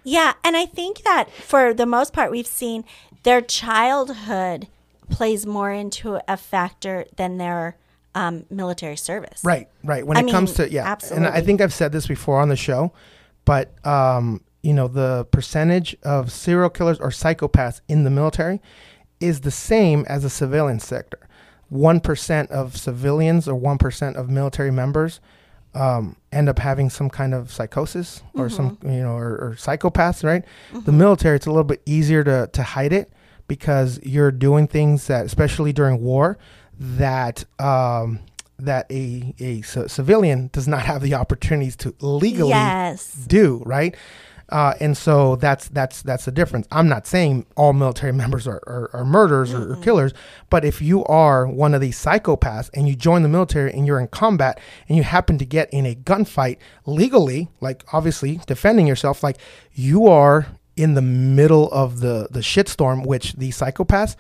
Yeah, and I think that for the most part, we've seen their childhood plays more into a factor than their um, military service. Right, right. When I it comes to yeah, absolutely. and I think I've said this before on the show, but um, you know, the percentage of serial killers or psychopaths in the military is the same as the civilian sector. one percent of civilians or one percent of military members um, end up having some kind of psychosis or some you know or, or psychopaths. Right. The military, it's a little bit easier to to hide it because you're doing things that, especially during war, that um, that a a c- civilian does not have the opportunities to legally Yes. do right uh, and so that's that's that's the difference i'm not saying all military [laughs] members are, are, are murderers or, or killers but if you are one of these psychopaths and you join the military and you're in combat and you happen to get in a gunfight legally like obviously defending yourself like you are in the middle of the the shitstorm which these psychopaths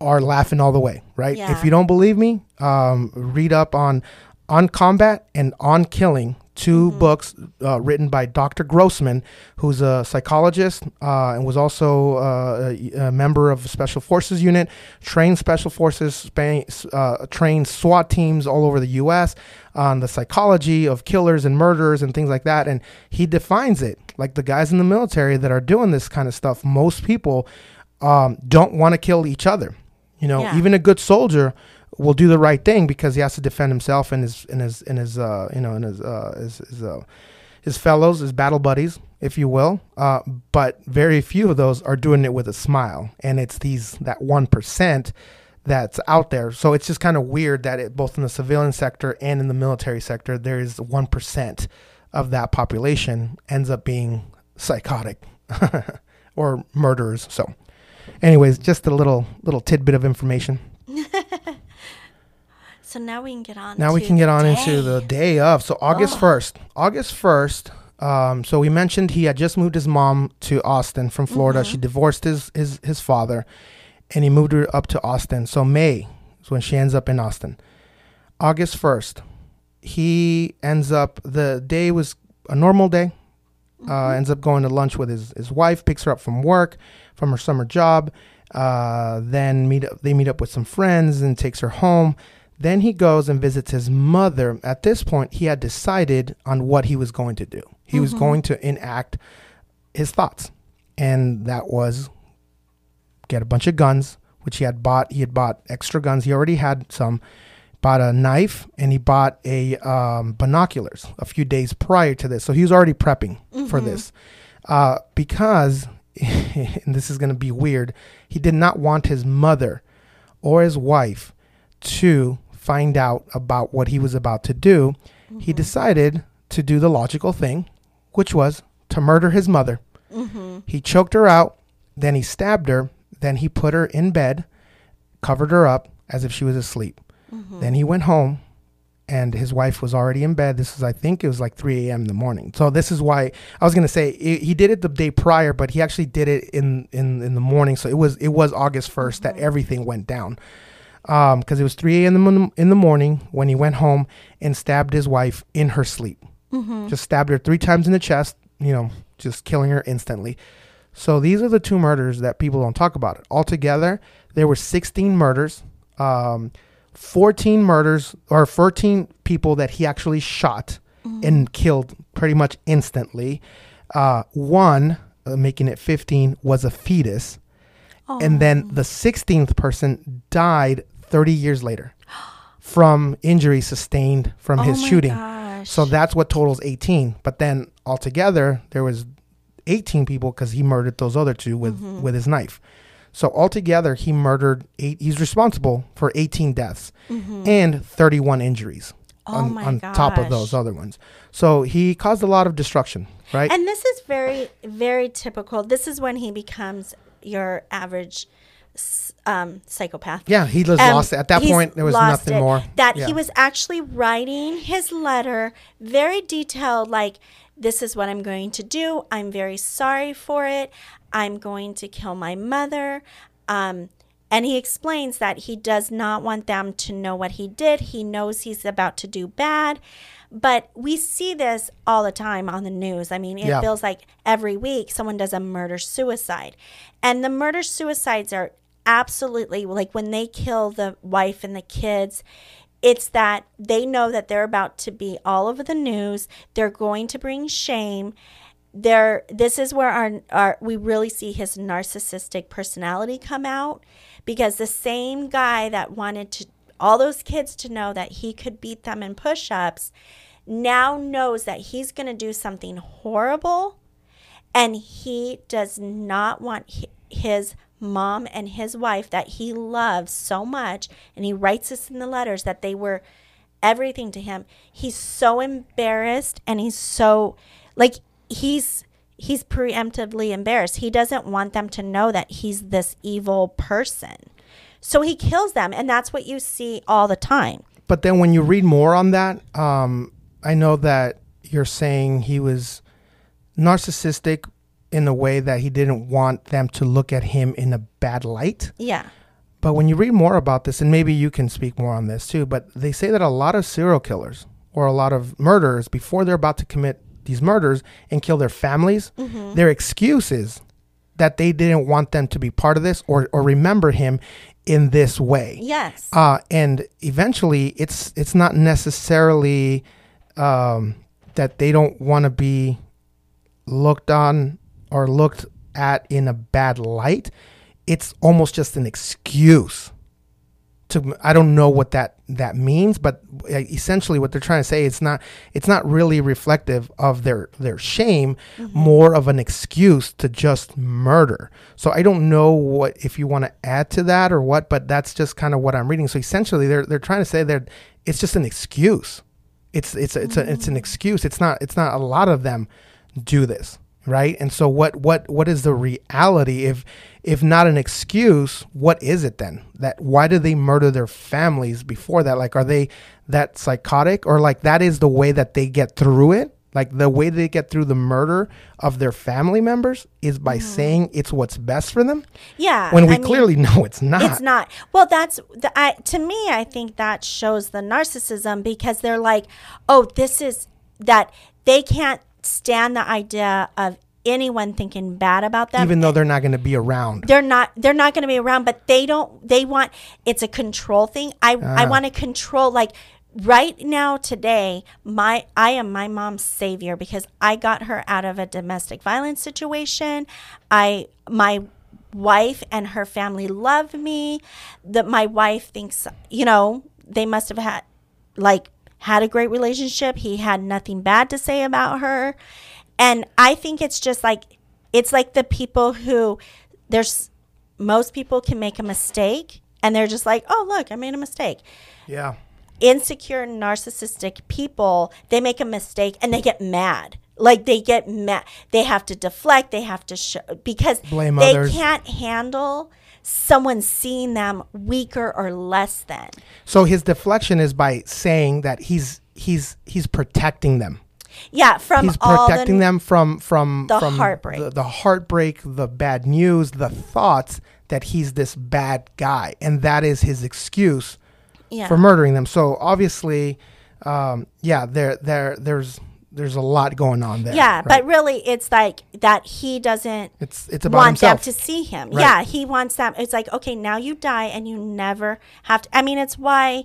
are laughing all the way, right? Yeah. If you don't believe me, um, read up on on combat and on killing, 2 books uh, written by Dr. Grossman, who's a psychologist uh, and was also uh, a, a member of a special forces unit, trained special forces, span, uh, trained SWAT teams all over the U.S. on the psychology of killers and murderers and things like that, and he defines it like the guys in the military that are doing this kind of stuff. Most people um, don't want to kill each other. You know, Yeah. even a good soldier will do the right thing because he has to defend himself and his and his and his uh, you know and his uh, his his, uh, his fellows, his battle buddies, if you will. Uh, but very few of those are doing it with a smile, and it's these that one percent that's out there. So it's just kind of weird that it both in the civilian sector and in the military sector there is one percent of that population ends up being psychotic [laughs] or murderers. So, anyways, just a little little tidbit of information. [laughs] So now we can get on. Now we can get on the into the day. day of. So August first, August first. Um, so we mentioned he had just moved his mom to Austin from Florida. She divorced his his his father, and he moved her up to Austin. So May is when she ends up in Austin. August first, he ends up. The day was a normal day. Uh, ends up going to lunch with his his wife. Picks her up from work, from her summer job. Uh, then meet up, they meet up with some friends and takes her home. Then he goes and visits his mother. At this point, he had decided on what he was going to do. He was going to enact his thoughts, and that was get a bunch of guns, which he had bought. He had bought extra guns. He already had some. Bought a knife and he bought a um, binoculars a few days prior to this. So he was already prepping for this uh, because, [laughs] and this is going to be weird, he did not want his mother or his wife to find out about what he was about to do. He mm-hmm. decided to do the logical thing, which was to murder his mother. Mm-hmm. He choked her out, then he stabbed her, then he put her in bed, covered her up as if she was asleep. Mm-hmm. Then he went home and his wife was already in bed. This is, I think it was like 3 a.m. in the morning. So this is why I was going to say he he did it the day prior, but he actually did it in, in, in the morning. So it was, it was August 1st that everything went down. Um, cause it was 3 a.m. in the in the morning when he went home and stabbed his wife in her sleep. Just stabbed her three times in the chest, you know, just killing her instantly. So these are the two murders that people don't talk about. It. Altogether, there were 16 murders, um, 14 murders, or 14 people that he actually shot and killed pretty much instantly. Uh, one, uh, making it 15, was a fetus. And then the 16th person died 30 years later from injuries sustained from Oh his shooting. gosh. So that's what totals 18. But then altogether, there was 18 people because he murdered those other two with, Mm-hmm. with his knife. So altogether, he murdered eight. He's responsible for 18 deaths and 31 injuries Mm-hmm. Oh on, on top of those other ones. So he caused a lot of destruction, right? And this is very, very typical. This is when he becomes your average um, psychopath. yeah, he just Um, lost it. At that point, there was nothing it. more. That Yeah. he was actually writing his letter very detailed, like, this is what I'm going to do. I'm very sorry for it. I'm going to kill my mother. Um, and he explains that he does not want them to know what he did. He knows he's about to do bad. But we see this all the time on the news. I mean, it Yeah. feels like every week someone does a murder suicide. And the murder suicides are absolutely like when they kill the wife and the kids, it's that they know that they're about to be all over the news. They're going to bring shame. There this is where our, our we really see his narcissistic personality come out because the same guy that wanted to all those kids to know that he could beat them in push ups, now knows that he's going to do something horrible and he does not want his mom and his wife that he loves so much and he writes this in the letters that they were everything to him. He's so embarrassed and he's so like he's he's preemptively embarrassed. He doesn't want them to know that he's this evil person. So he kills them and that's what you see all the time. But then when you read more on that, um, I know that you're saying he was narcissistic in a way that he didn't want them to look at him in a bad light. yeah But when you read more about this, and maybe you can speak more on this too, but they say that a lot of serial killers or a lot of murderers, before they're about to commit these murders and kill their families, their excuse is that they didn't want them to be part of this or, or remember him in this way. yes Uh, and eventually, it's it's not necessarily um, that they don't want to be looked on or looked at in a bad light. It's almost just an excuse. To I don't know what that that means, but uh, essentially what they're trying to say it's not it's not really reflective of their their shame, more of an excuse to just murder. So I don't know what if you want to add to that or what, but that's just kind of what I'm reading. So essentially, they're they're trying to say that it's just an excuse. It's it's it's a, it's an excuse. It's not it's not a lot of them do this right? And so what what what is the reality? If if not an excuse what is it then? That why do they murder their families before that? Like are they that psychotic? Or like that is the way that they get through it? Like the way they get through the murder of their family members is by mm-hmm. saying it's what's best for them? Yeah when we I mean- clearly know it's not. It's not. Well, that's the, I, to me. I think that shows the narcissism because they're like, oh, this is that they can't stand the idea of anyone thinking bad about them. even though they're not going to be around they're not they're not going to be around but they don't they want it's a control thing i i Ah. want to control like right now today my i am my mom's savior because i got her out of a domestic violence situation i my wife and her family love me that my wife thinks you know they must have had like had a great relationship. He had nothing bad to say about her. And i think it's just like it's like the people who there's most people can make a mistake and they're just like oh look i made a mistake. Yeah. Insecure narcissistic people they make a mistake and they get mad. Like they get mad. They have to deflect. They have to show because Blame they others. can't handle someone seeing them weaker or less than so his deflection is by saying that he's he's he's protecting them yeah from he's protecting the, them from from the from heartbreak. the, the heartbreak the bad news the thoughts that he's this bad guy and that is his excuse yeah. for murdering them so obviously um yeah there there there's there's a lot going on there yeah right? but really it's like that he doesn't it's it's about want himself them to see him. Right. Yeah, he wants them. It's like, okay, now you die and you never have to. I mean, it's why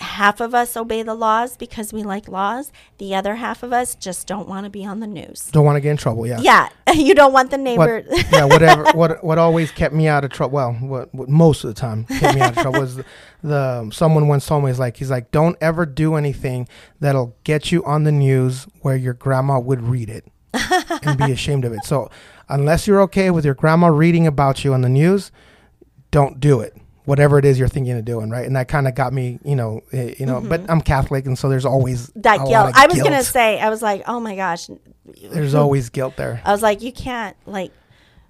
half of us obey the laws because we like laws. The other half of us just don't want to be on the news. don't want to get in trouble yeah Yeah, [laughs] you don't want the neighbor. what, yeah, whatever. [laughs] What what always kept me out of trouble? Well, what, what most of the time kept me out of trouble was the, the um, someone once told me is like he's like don't ever do anything that'll get you on the news where your grandma would read it [laughs] and be ashamed of it. So unless you're okay with your grandma reading about you on the news, don't do it. Whatever it is you're thinking of doing, right? And that kind of got me, you know, eh, you know. But I'm Catholic, and so there's always Mm-hmm. that guilt. I was gonna say, I was like, oh my gosh. there's always guilt there. I was like, you can't like.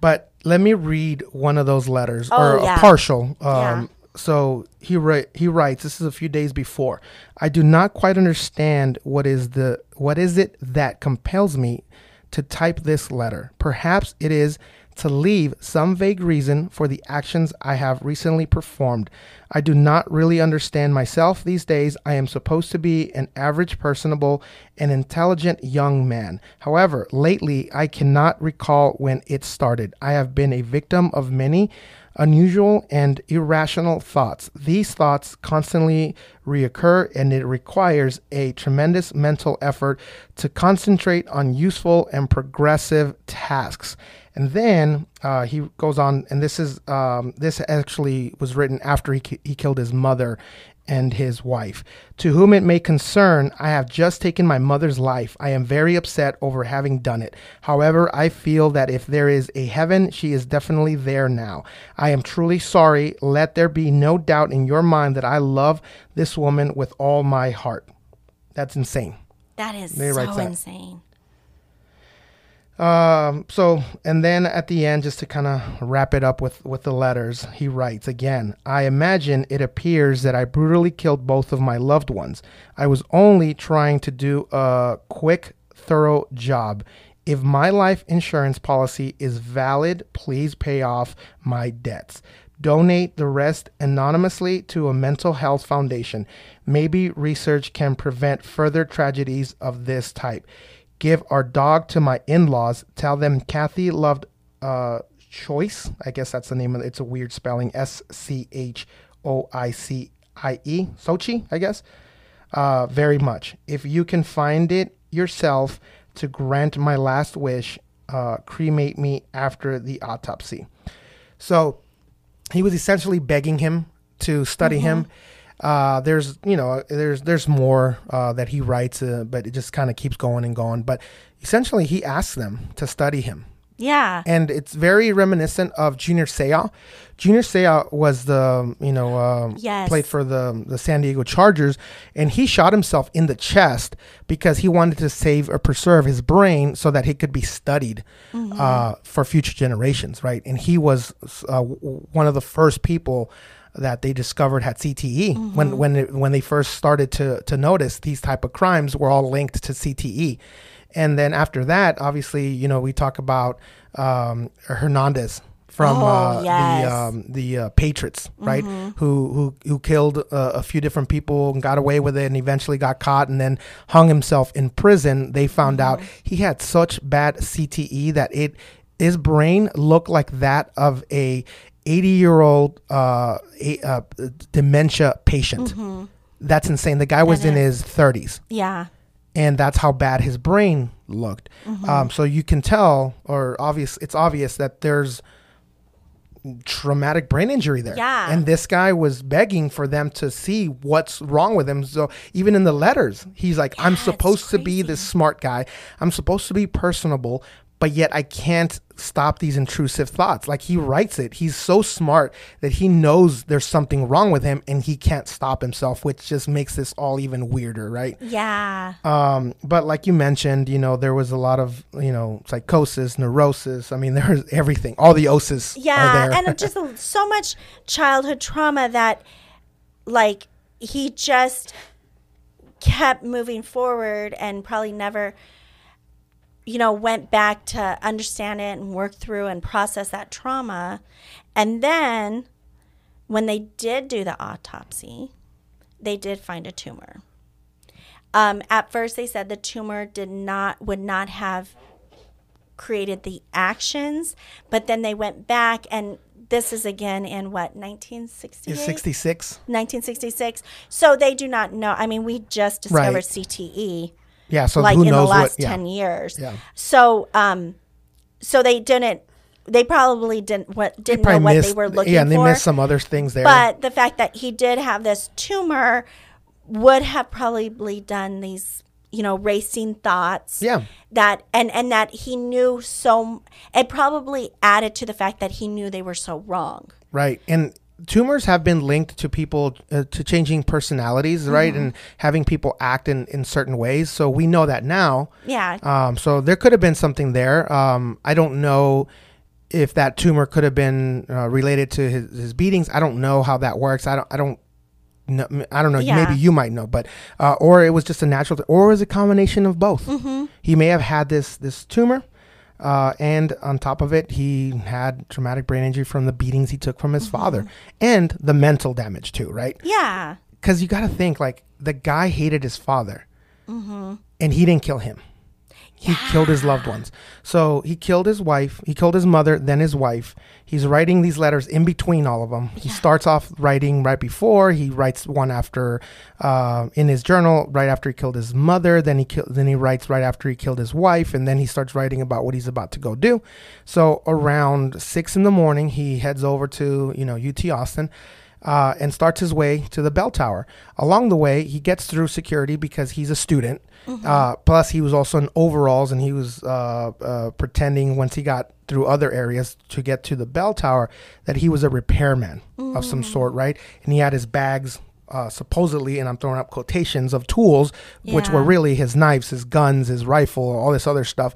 But let me read one of those letters Oh, or yeah. a partial. Um, Yeah. So he write, he writes. This is a few days before. I do not quite understand what is the what is it that compels me to type this letter. Perhaps it is to leave some vague reason for the actions I have recently performed. I do not really understand myself these days. I am supposed to be an average, personable, and intelligent young man. However, lately I cannot recall when it started. I have been a victim of many unusual and irrational thoughts. These thoughts constantly reoccur, and it requires a tremendous mental effort to concentrate on useful and progressive tasks. And then uh, he goes on, and this is um, this actually was written after he, ki- he killed his mother and his wife. To whom it may concern, I have just taken my mother's life. I am very upset over having done it. However, I feel that if there is a heaven, she is definitely there now. I am truly sorry. Let there be no doubt in your mind that I love this woman with all my heart. That's insane. That is They so insane. Um, so, and then at the end, just to kind of wrap it up with, with the letters, he writes again I imagine it appears that I brutally killed both of my loved ones. I was only trying to do a quick, thorough job. If my life insurance policy is valid, please pay off my debts. Donate the rest anonymously to a mental health foundation. Maybe research can prevent further tragedies of this type give our dog to my in-laws tell them kathy loved uh choice. I guess that's the name of it it's a weird spelling s-c-h-o-i-c-i-e sochi i guess. Uh very much. If you can find it yourself to grant my last wish uh cremate me after the autopsy. So he was essentially begging him to study him. Uh, there's you know there's there's more uh, that he writes, uh, but it just kind of keeps going and going. But essentially, he asks them to study him, Yeah. and it's very reminiscent of Junior Seau. Junior Seau was the you know uh, Yes. played for the the San Diego Chargers, and he shot himself in the chest because he wanted to save or preserve his brain so that he could be studied uh, for future generations, right? And he was uh, w- one of the first people that they discovered had CTE when when it, when they first started to to notice these type of crimes were all linked to CTE. And then after that, obviously, you know, we talk about um, Hernandez from Oh, uh, yes. the um, the uh, Patriots, right? Who who who killed uh, a few different people and got away with it, and eventually got caught, and then hung himself in prison. They found out he had such bad CTE that it his brain looked like that of a 80 year old uh, a, uh, dementia patient. That's insane. The guy was in his 30s Yeah. and that's how bad his brain looked. Mm-hmm. Um, so you can tell, or obvious, it's obvious that there's traumatic brain injury there. Yeah. And this guy was begging for them to see what's wrong with him. So even in the letters, he's like, "I'm supposed to be this smart guy. I'm supposed to be personable." But yet I can't stop these intrusive thoughts. Like he writes it. He's so smart that he knows there's something wrong with him and he can't stop himself, which just makes this all even weirder, right? Yeah. Um, but like you mentioned, you know, there was a lot of, you know, psychosis, neurosis. I mean, [laughs] there's everything. All the oses are Yeah, and just [laughs] so much childhood trauma that, like, he just kept moving forward and probably never, you know, went back to understand it and work through and process that trauma. And then when they did do the autopsy, they did find a tumor. Um, at first, they said the tumor did not would not have created the actions, but then they went back and this is again in what 1968 Is 66. 1966 so they do not know i mean we just discovered Right. cte Yeah. So like who in the last what? Yeah. 10 years Yeah. so um so they didn't they probably didn't what didn't know what missed, they were looking for. yeah, and they for missed some other things there. but the fact that he did have this tumor would have probably done these you know racing thoughts Yeah. that and and that he knew so it probably added to the fact that he knew they were so wrong Right. And tumors have been linked to people uh, to changing personalities, right? Mm-hmm. And having people act in, in certain ways. So we know that now. yeah Um, so there could have been something there. Um, I don't know if that tumor could have been uh, related to his, his beatings. I don't know how that works. I don't. I don't. know. I don't know. Yeah. Maybe you might know, but uh, or it was just a natural, th- or it was a combination of both. Mm-hmm. He may have had this this tumor, uh, and on top of it, he had traumatic brain injury from the beatings he took from his father, and the mental damage too. Right? yeah Because you got to think like the guy hated his father, Mm-hmm. and he didn't kill him. He killed his loved ones. So he killed his wife, he killed his mother, then his wife. He's writing these letters in between all of them. He starts off writing right before. He writes one after uh, in his journal right after he killed his mother. Then he kill, then he writes right after he killed his wife, and then he starts writing about what he's about to go do. So around six in the morning, he heads over to you know UT Austin uh, and starts his way to the bell tower. Along the way, he gets through security because he's a student. Uh, plus, he was also in overalls and he was uh, uh, pretending once he got through other areas to get to the bell tower that he was a repairman of some sort, right? And he had his bags. Uh, supposedly, and I'm throwing up quotations of tools, which were really his knives, his guns, his rifle, all this other stuff.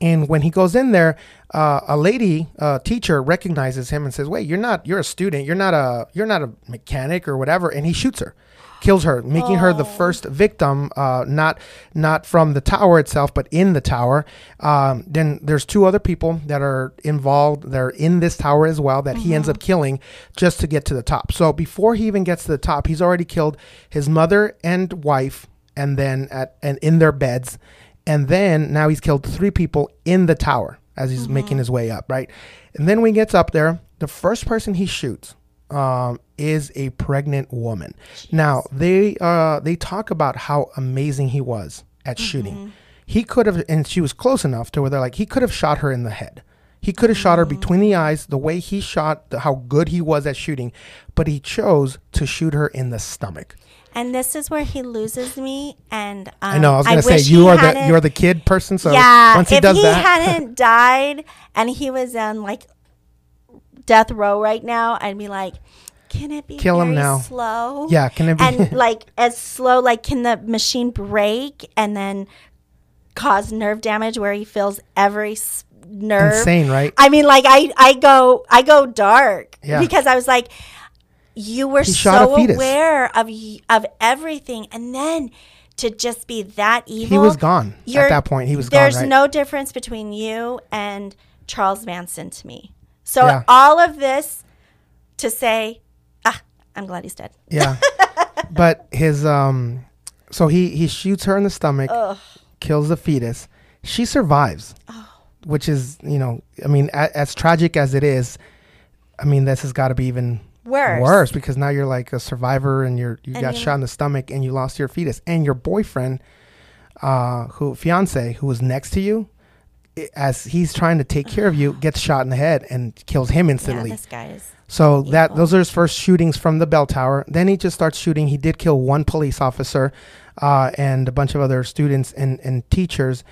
And when he goes in there, uh, a lady uh, teacher recognizes him and says, "Wait, you're not. You're a student. You're not a. You're not a mechanic or whatever." And he shoots her, kills her, making her the first victim. Uh, not not from the tower itself, but in the tower. Um, then there's two other people that are involved. They're in this tower as well that he ends up killing just to get to the top. So before he even gets to the top, he's already killed his mother and wife, and then at and in their beds and then now he's killed three people in the tower as he's making his way up, right? And then when he gets up there, the first person he shoots um, is a pregnant woman. Now they uh, they talk about how amazing he was at shooting. He could have, and she was close enough to where they're like, he could have shot her in the head. He could have shot her between the eyes, the way he shot, the, how good he was at shooting, but he chose to shoot her in the stomach. And this is where he loses me. And um, I know. I was gonna say you are the you're the kid person. So yeah. once he if does he that, [laughs] hadn't died and he was on like death row right now, I'd be like, can it be Kill him now. slow? Yeah, can it be- and [laughs] like as slow? Like, can the machine break and then cause nerve damage where he feels every nerve? insane, right? I mean, like I I go I go dark Yeah. because I was like, you were He so aware of of everything, and then to just be that evil. He was gone at that point. He was gone. There's right? no difference between you and Charles Manson to me. So Yeah. all of this to say, ah, I'm glad he's dead. Yeah, [laughs] but his um, so he he shoots her in the stomach, kills the fetus. She survives, Oh. which is you know, I mean, a, as tragic as it is, I mean, this has got to be even Worse. worse because now you're like a survivor and you're you And got you- shot in the stomach and you lost your fetus and your boyfriend, uh, who fiance who was next to you. As he's trying to take care of you, gets shot in the head and kills him Yeah, instantly. this guy is. So that those are his first shootings from the bell tower. Then he just starts shooting. He did kill one police officer uh, and a bunch of other students and, and teachers.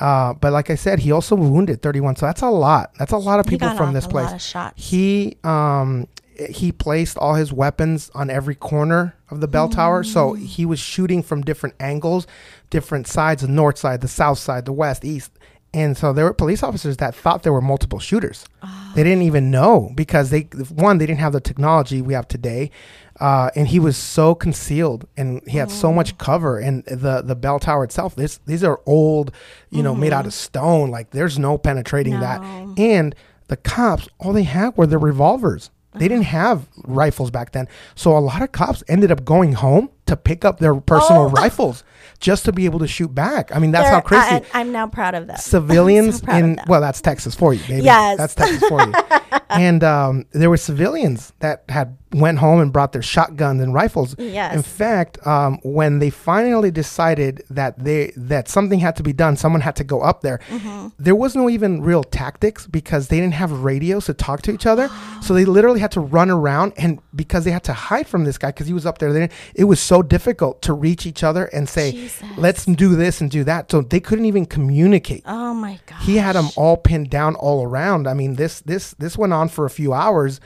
Uh, but like I said, he also wounded 31. So that's a lot. That's a lot of people from this place. lot of shots. He um he placed all his weapons on every corner of the bell tower. So Mm. he was shooting from different angles, different sides, the north side, the south side, the west, east. And so there were police officers that thought there were multiple shooters. They ah. didn't even know because they one they didn't have the technology we have today, uh, and he was so concealed and he had so much oh. cover. And the the bell tower itself, this these are old, you know, made out of mm-hmm. stone. Like there's no penetrating that. And the cops, all they had were their revolvers. They didn't uh-huh. have rifles back then. So a lot of cops ended up going home to pick up their personal Oh. [laughs] rifles just to be able to shoot back. I mean, that's how crazy I, I'm now proud of that. [laughs] civilians So in well that's texas for you baby Yes. that's texas for you [laughs] and um, there were civilians that had went home and brought their shotguns and rifles Yes. in fact um, when they finally decided that they that something had to be done someone had to go up there Mm-hmm. there was no even real tactics because they didn't have radios to talk to each other [gasps] so they literally had to run around and because they had to hide from this guy because he was up there they it was so difficult to reach each other and say Jesus. let's do this and do that so they couldn't even communicate Oh my god. he had them all pinned down all around. I mean, this this this went on for a few hours,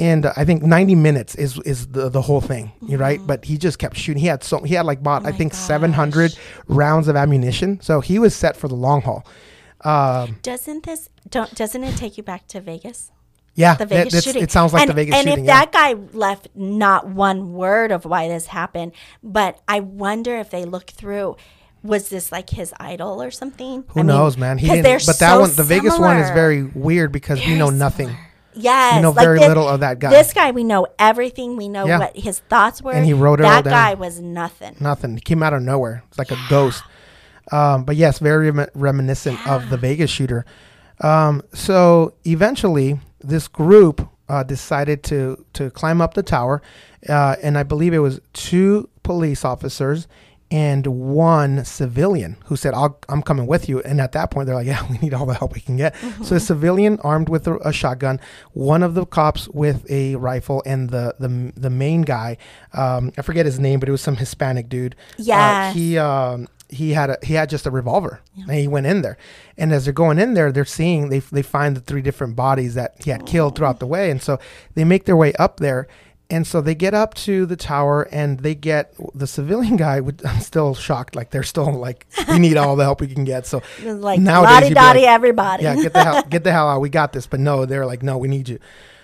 and uh, I think ninety minutes is is the the whole thing, you right? But he just kept shooting. He had so he had like bought I Mm-hmm. Oh my think seven hundred rounds of ammunition, so he was set for the long haul. Um, Doesn't this don't doesn't it take you back to Vegas? yeah, The Vegas that's- shooting. it sounds like and, the Vegas and shooting. if yeah. that guy left not one word of why this happened, but I wonder if they looked through. Was this like his idol or something? Who knows, man? He didn't. But that so one, the Vegas one, is very weird because we know nothing. similar. Yes, We know like very this- little of that guy. This guy, we know everything. We know Yeah. what his thoughts were. And he wrote it all That guy was nothing. Nothing. He came out of nowhere. It's like a ghost. Um, but yes, very rem- reminiscent of the Vegas shooter. Um, so eventually, this group uh, decided to to climb up the tower, uh, and I believe it was two police officers and one civilian who said, I'll, "I'm coming with you." And at that point, they're like, "Yeah, [laughs] we need all the help we can get." So a civilian armed with a, a shotgun, one of the cops with a rifle, and the the the main guy, um, I forget his name, but it was some Hispanic dude. Uh, he um, he had a he had just a revolver, and he went in there. And as they're going in there, they're seeing they they find the three different bodies that he had killed throughout the way, and so they make their way up there. And so they get up to the tower and they get the civilian guy. Would, [laughs] I'm still shocked. Like they're still like, we need all the help we can get. So [laughs] Like nowadays lottie you'd be like, everybody. yeah, get the hell, get the hell out. We got this. But no, they're like, no, we need you.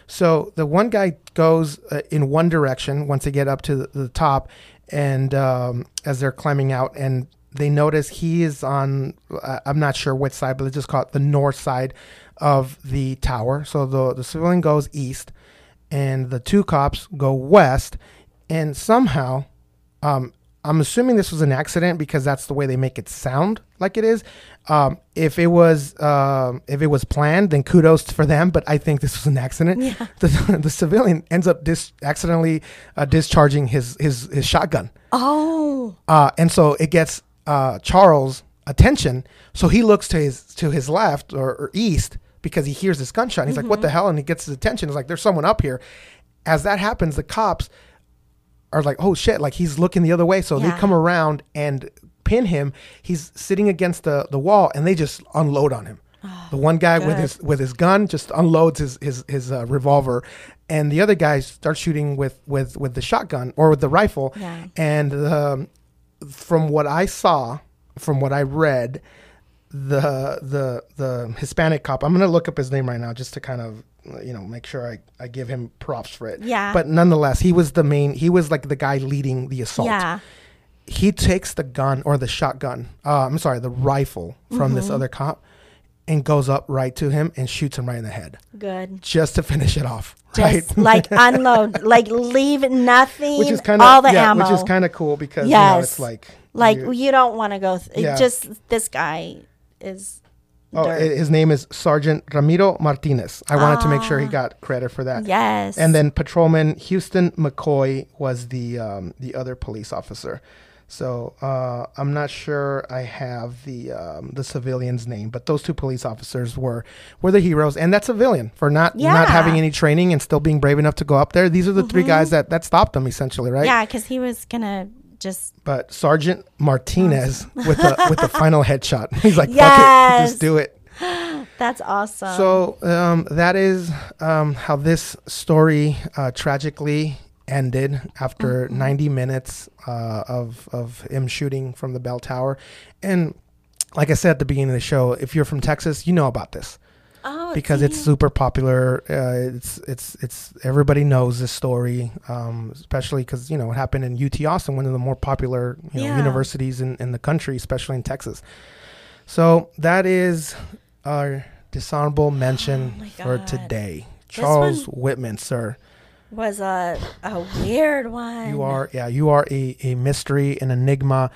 So the one guy goes uh, in one direction once they get up to the, the top, and um, as they're climbing out, and they notice he is on. Uh, I'm not sure which side, but let's just call it the north side of the tower. So the the civilian goes east, and the two cops go west, and somehow um, I'm assuming this was an accident because that's the way they make it sound like it is. Um, if it was um, if it was planned, then kudos for them. But I think this was an accident. [laughs] The, the civilian ends up dis- accidentally uh, discharging his his his shotgun, Oh, uh, and so it gets uh, Charles attention. So he looks to his to his left or, or east because he hears this gunshot. And he's like, "What the hell?" And he gets his attention. It's like there's someone up here. As that happens, the cops are like, "Oh shit!" Like he's looking the other way. So Yeah. they come around and pin him. He's sitting against the the wall, and they just unload on him. the one guy with his with his gun just unloads his his his uh, revolver, and the other guy starts shooting with with with the shotgun or with the rifle. Yeah. And um, from what I saw, from what I read, the the the Hispanic cop. I'm gonna look up his name right now just to kind of you know make sure I, I give him props for it. Yeah. But nonetheless, he was the main. He was like the guy leading the assault. yeah. He takes the gun or the shotgun. Uh, I'm sorry, the rifle from this Mm-hmm. other cop, and goes up right to him and shoots him right in the head Good. just to finish it off. Just right. [laughs] like unload, [laughs] like leave nothing. which is kind of all the yeah, ammo. which is kind of cool because you know, it's like like you- you, don't want to go. Th- Yeah. Just this guy is. Oh, his name is Sergeant Ramiro Martinez. I wanted to make sure he got credit for that. Ah. yes. And then Patrolman Houston McCoy was the um, the other police officer. So uh, I'm not sure I have the um, the civilian's name, but those two police officers were were the heroes, and that civilian for not not Yeah. Mm-hmm. having any training and still being brave enough to go up there. These are the three guys that that stopped them essentially, right? yeah, because he was gonna just. But Sergeant Martinez with the with the final [laughs] headshot, [laughs] he's like, "Fuck it, just do it." [gasps] That's awesome. So um, that is um, how this story uh, tragically ended after Mm-hmm. 90 minutes uh, of of him shooting from the bell tower. And like I said at the beginning of the show, if you're from Texas, you know about this oh, because it's super popular. Uh, it's it's it's everybody knows this story, um, especially because you know it happened in UT Austin, one of the more popular you know Yeah. universities in, in the country, especially in Texas. So that is our dishonorable mention Oh for today. Charles Whitman, sir. Was a a weird one. You are yeah, you are a, a mystery, an enigma,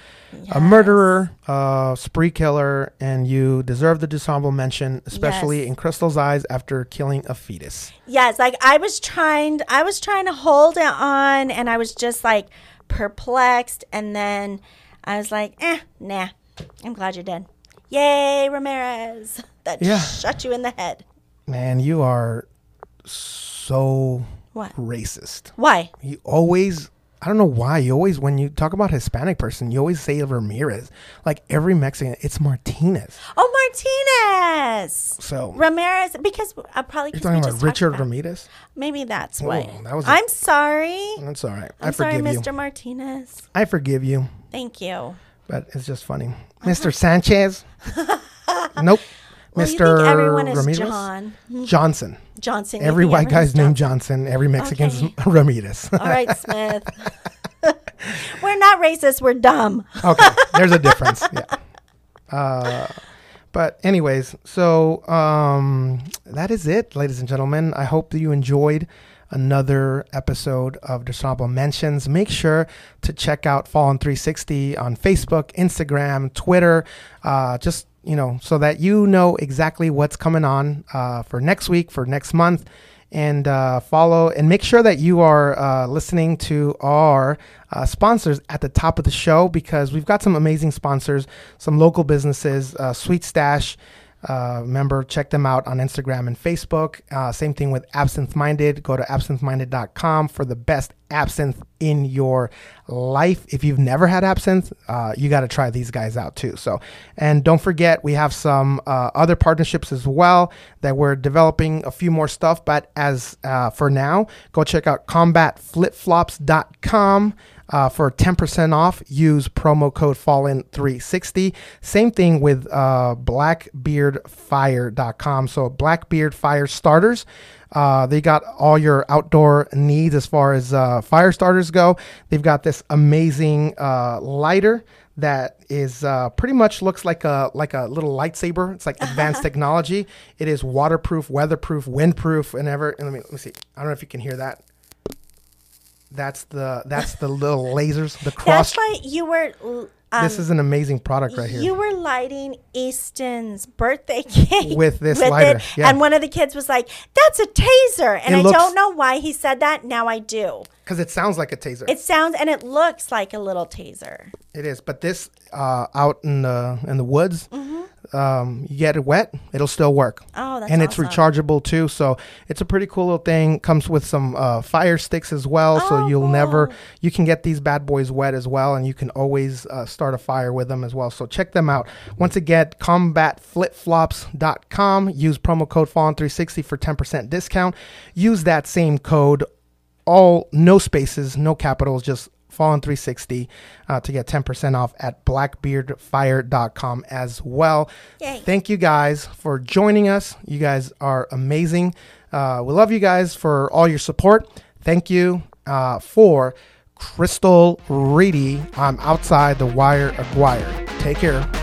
a murderer, a spree killer, and you deserve the dishonorable mention, especially Yes. in Crystal's eyes after killing a fetus. Yes, like I was trying I was trying to hold it on and I was just like perplexed and then I was like, eh, nah. I'm glad you're dead. Yay, Ramirez. [laughs] That Yeah. shot you in the head. Man, you are so What? racist. Why? You always, I don't know why, you always, when you talk about Hispanic person, you always say Ramirez. Like every Mexican, it's Martinez. Oh, Martinez. So, Ramirez, because uh, probably you're talking about just Richard about- Ramirez? Maybe that's what. Oh, that was a- I'm sorry. That's all right. I'm I sorry, forgive you. Mr. Martinez. I forgive you, Thank you. but it's just funny. Mr. Sanchez? [laughs] nope. Well, Mr. everyone is Ramirez? John Johnson. Johnson. Every white guy's named Johnson. Johnson. Every Mexican's Okay. [laughs] Ramirez. All right, [laughs] Smith. [laughs] we're not racist. We're dumb. okay, there's a difference. Yeah. Uh, but anyways, so um, that is it, ladies and gentlemen. I hope that you enjoyed another episode of Dishonorable Mentions. Make sure to check out Fallen 360 on Facebook, Instagram, Twitter. Uh, just you know, so that you know exactly what's coming on uh, for next week, for next month, and uh, follow and make sure that you are uh, listening to our uh, sponsors at the top of the show because we've got some amazing sponsors, some local businesses, uh, Sweet Stash. Uh, remember, check them out on Instagram and Facebook. Uh, same thing with Absinthe Minded. Go to absintheminded.com for the best absinthe in your life. If you've never had absinthe, uh, you got to try these guys out too. So, and don't forget, we have some uh, other partnerships as well that we're developing a few more stuff. But as uh, for now, go check out combatflipflops.com uh, for 10% off. Use promo code Fallen360. Same thing with uh, blackbeardfire.com. So, Blackbeard Fire Starters. Uh, they got all your outdoor needs as far as uh, fire starters go. They've got this amazing uh, lighter that is uh, pretty much looks like a like a little lightsaber. It's like advanced [laughs] technology. It is waterproof, weatherproof, windproof, and ever. And let me let me see. I don't know if you can hear that. That's the that's the little [laughs] lasers. The cross. That's why you were. Um, this is an amazing product right here. You were lighting Easton's birthday cake With this lighter, it, yeah. and one of the kids was like, "That's a taser," and It I looks- don't know why he said that. Now I do. Because it sounds like a taser. It sounds and it looks like a little taser. It is, but this uh, out in the in the woods, um, you get it wet, it'll still work. Oh, that's and it's awesome. rechargeable too, so it's a pretty cool little thing. Comes with some uh, fire sticks as well, so Oh, you'll never you can get these bad boys wet as well, and you can always uh, start a fire with them as well. So check them out. Once again, combatflipflops.com. Use promo code Fallen360 for 10% discount. Use that same code all no spaces, no capitals, just Fallen 360 uh, to get 10% off at blackbeardfire.com as well. Yay. Thank you guys for joining us. You guys are amazing. Uh, we love you guys for all your support. Thank you uh, for Crystal Reedy. I'm outside the wire Aguirre. Take care.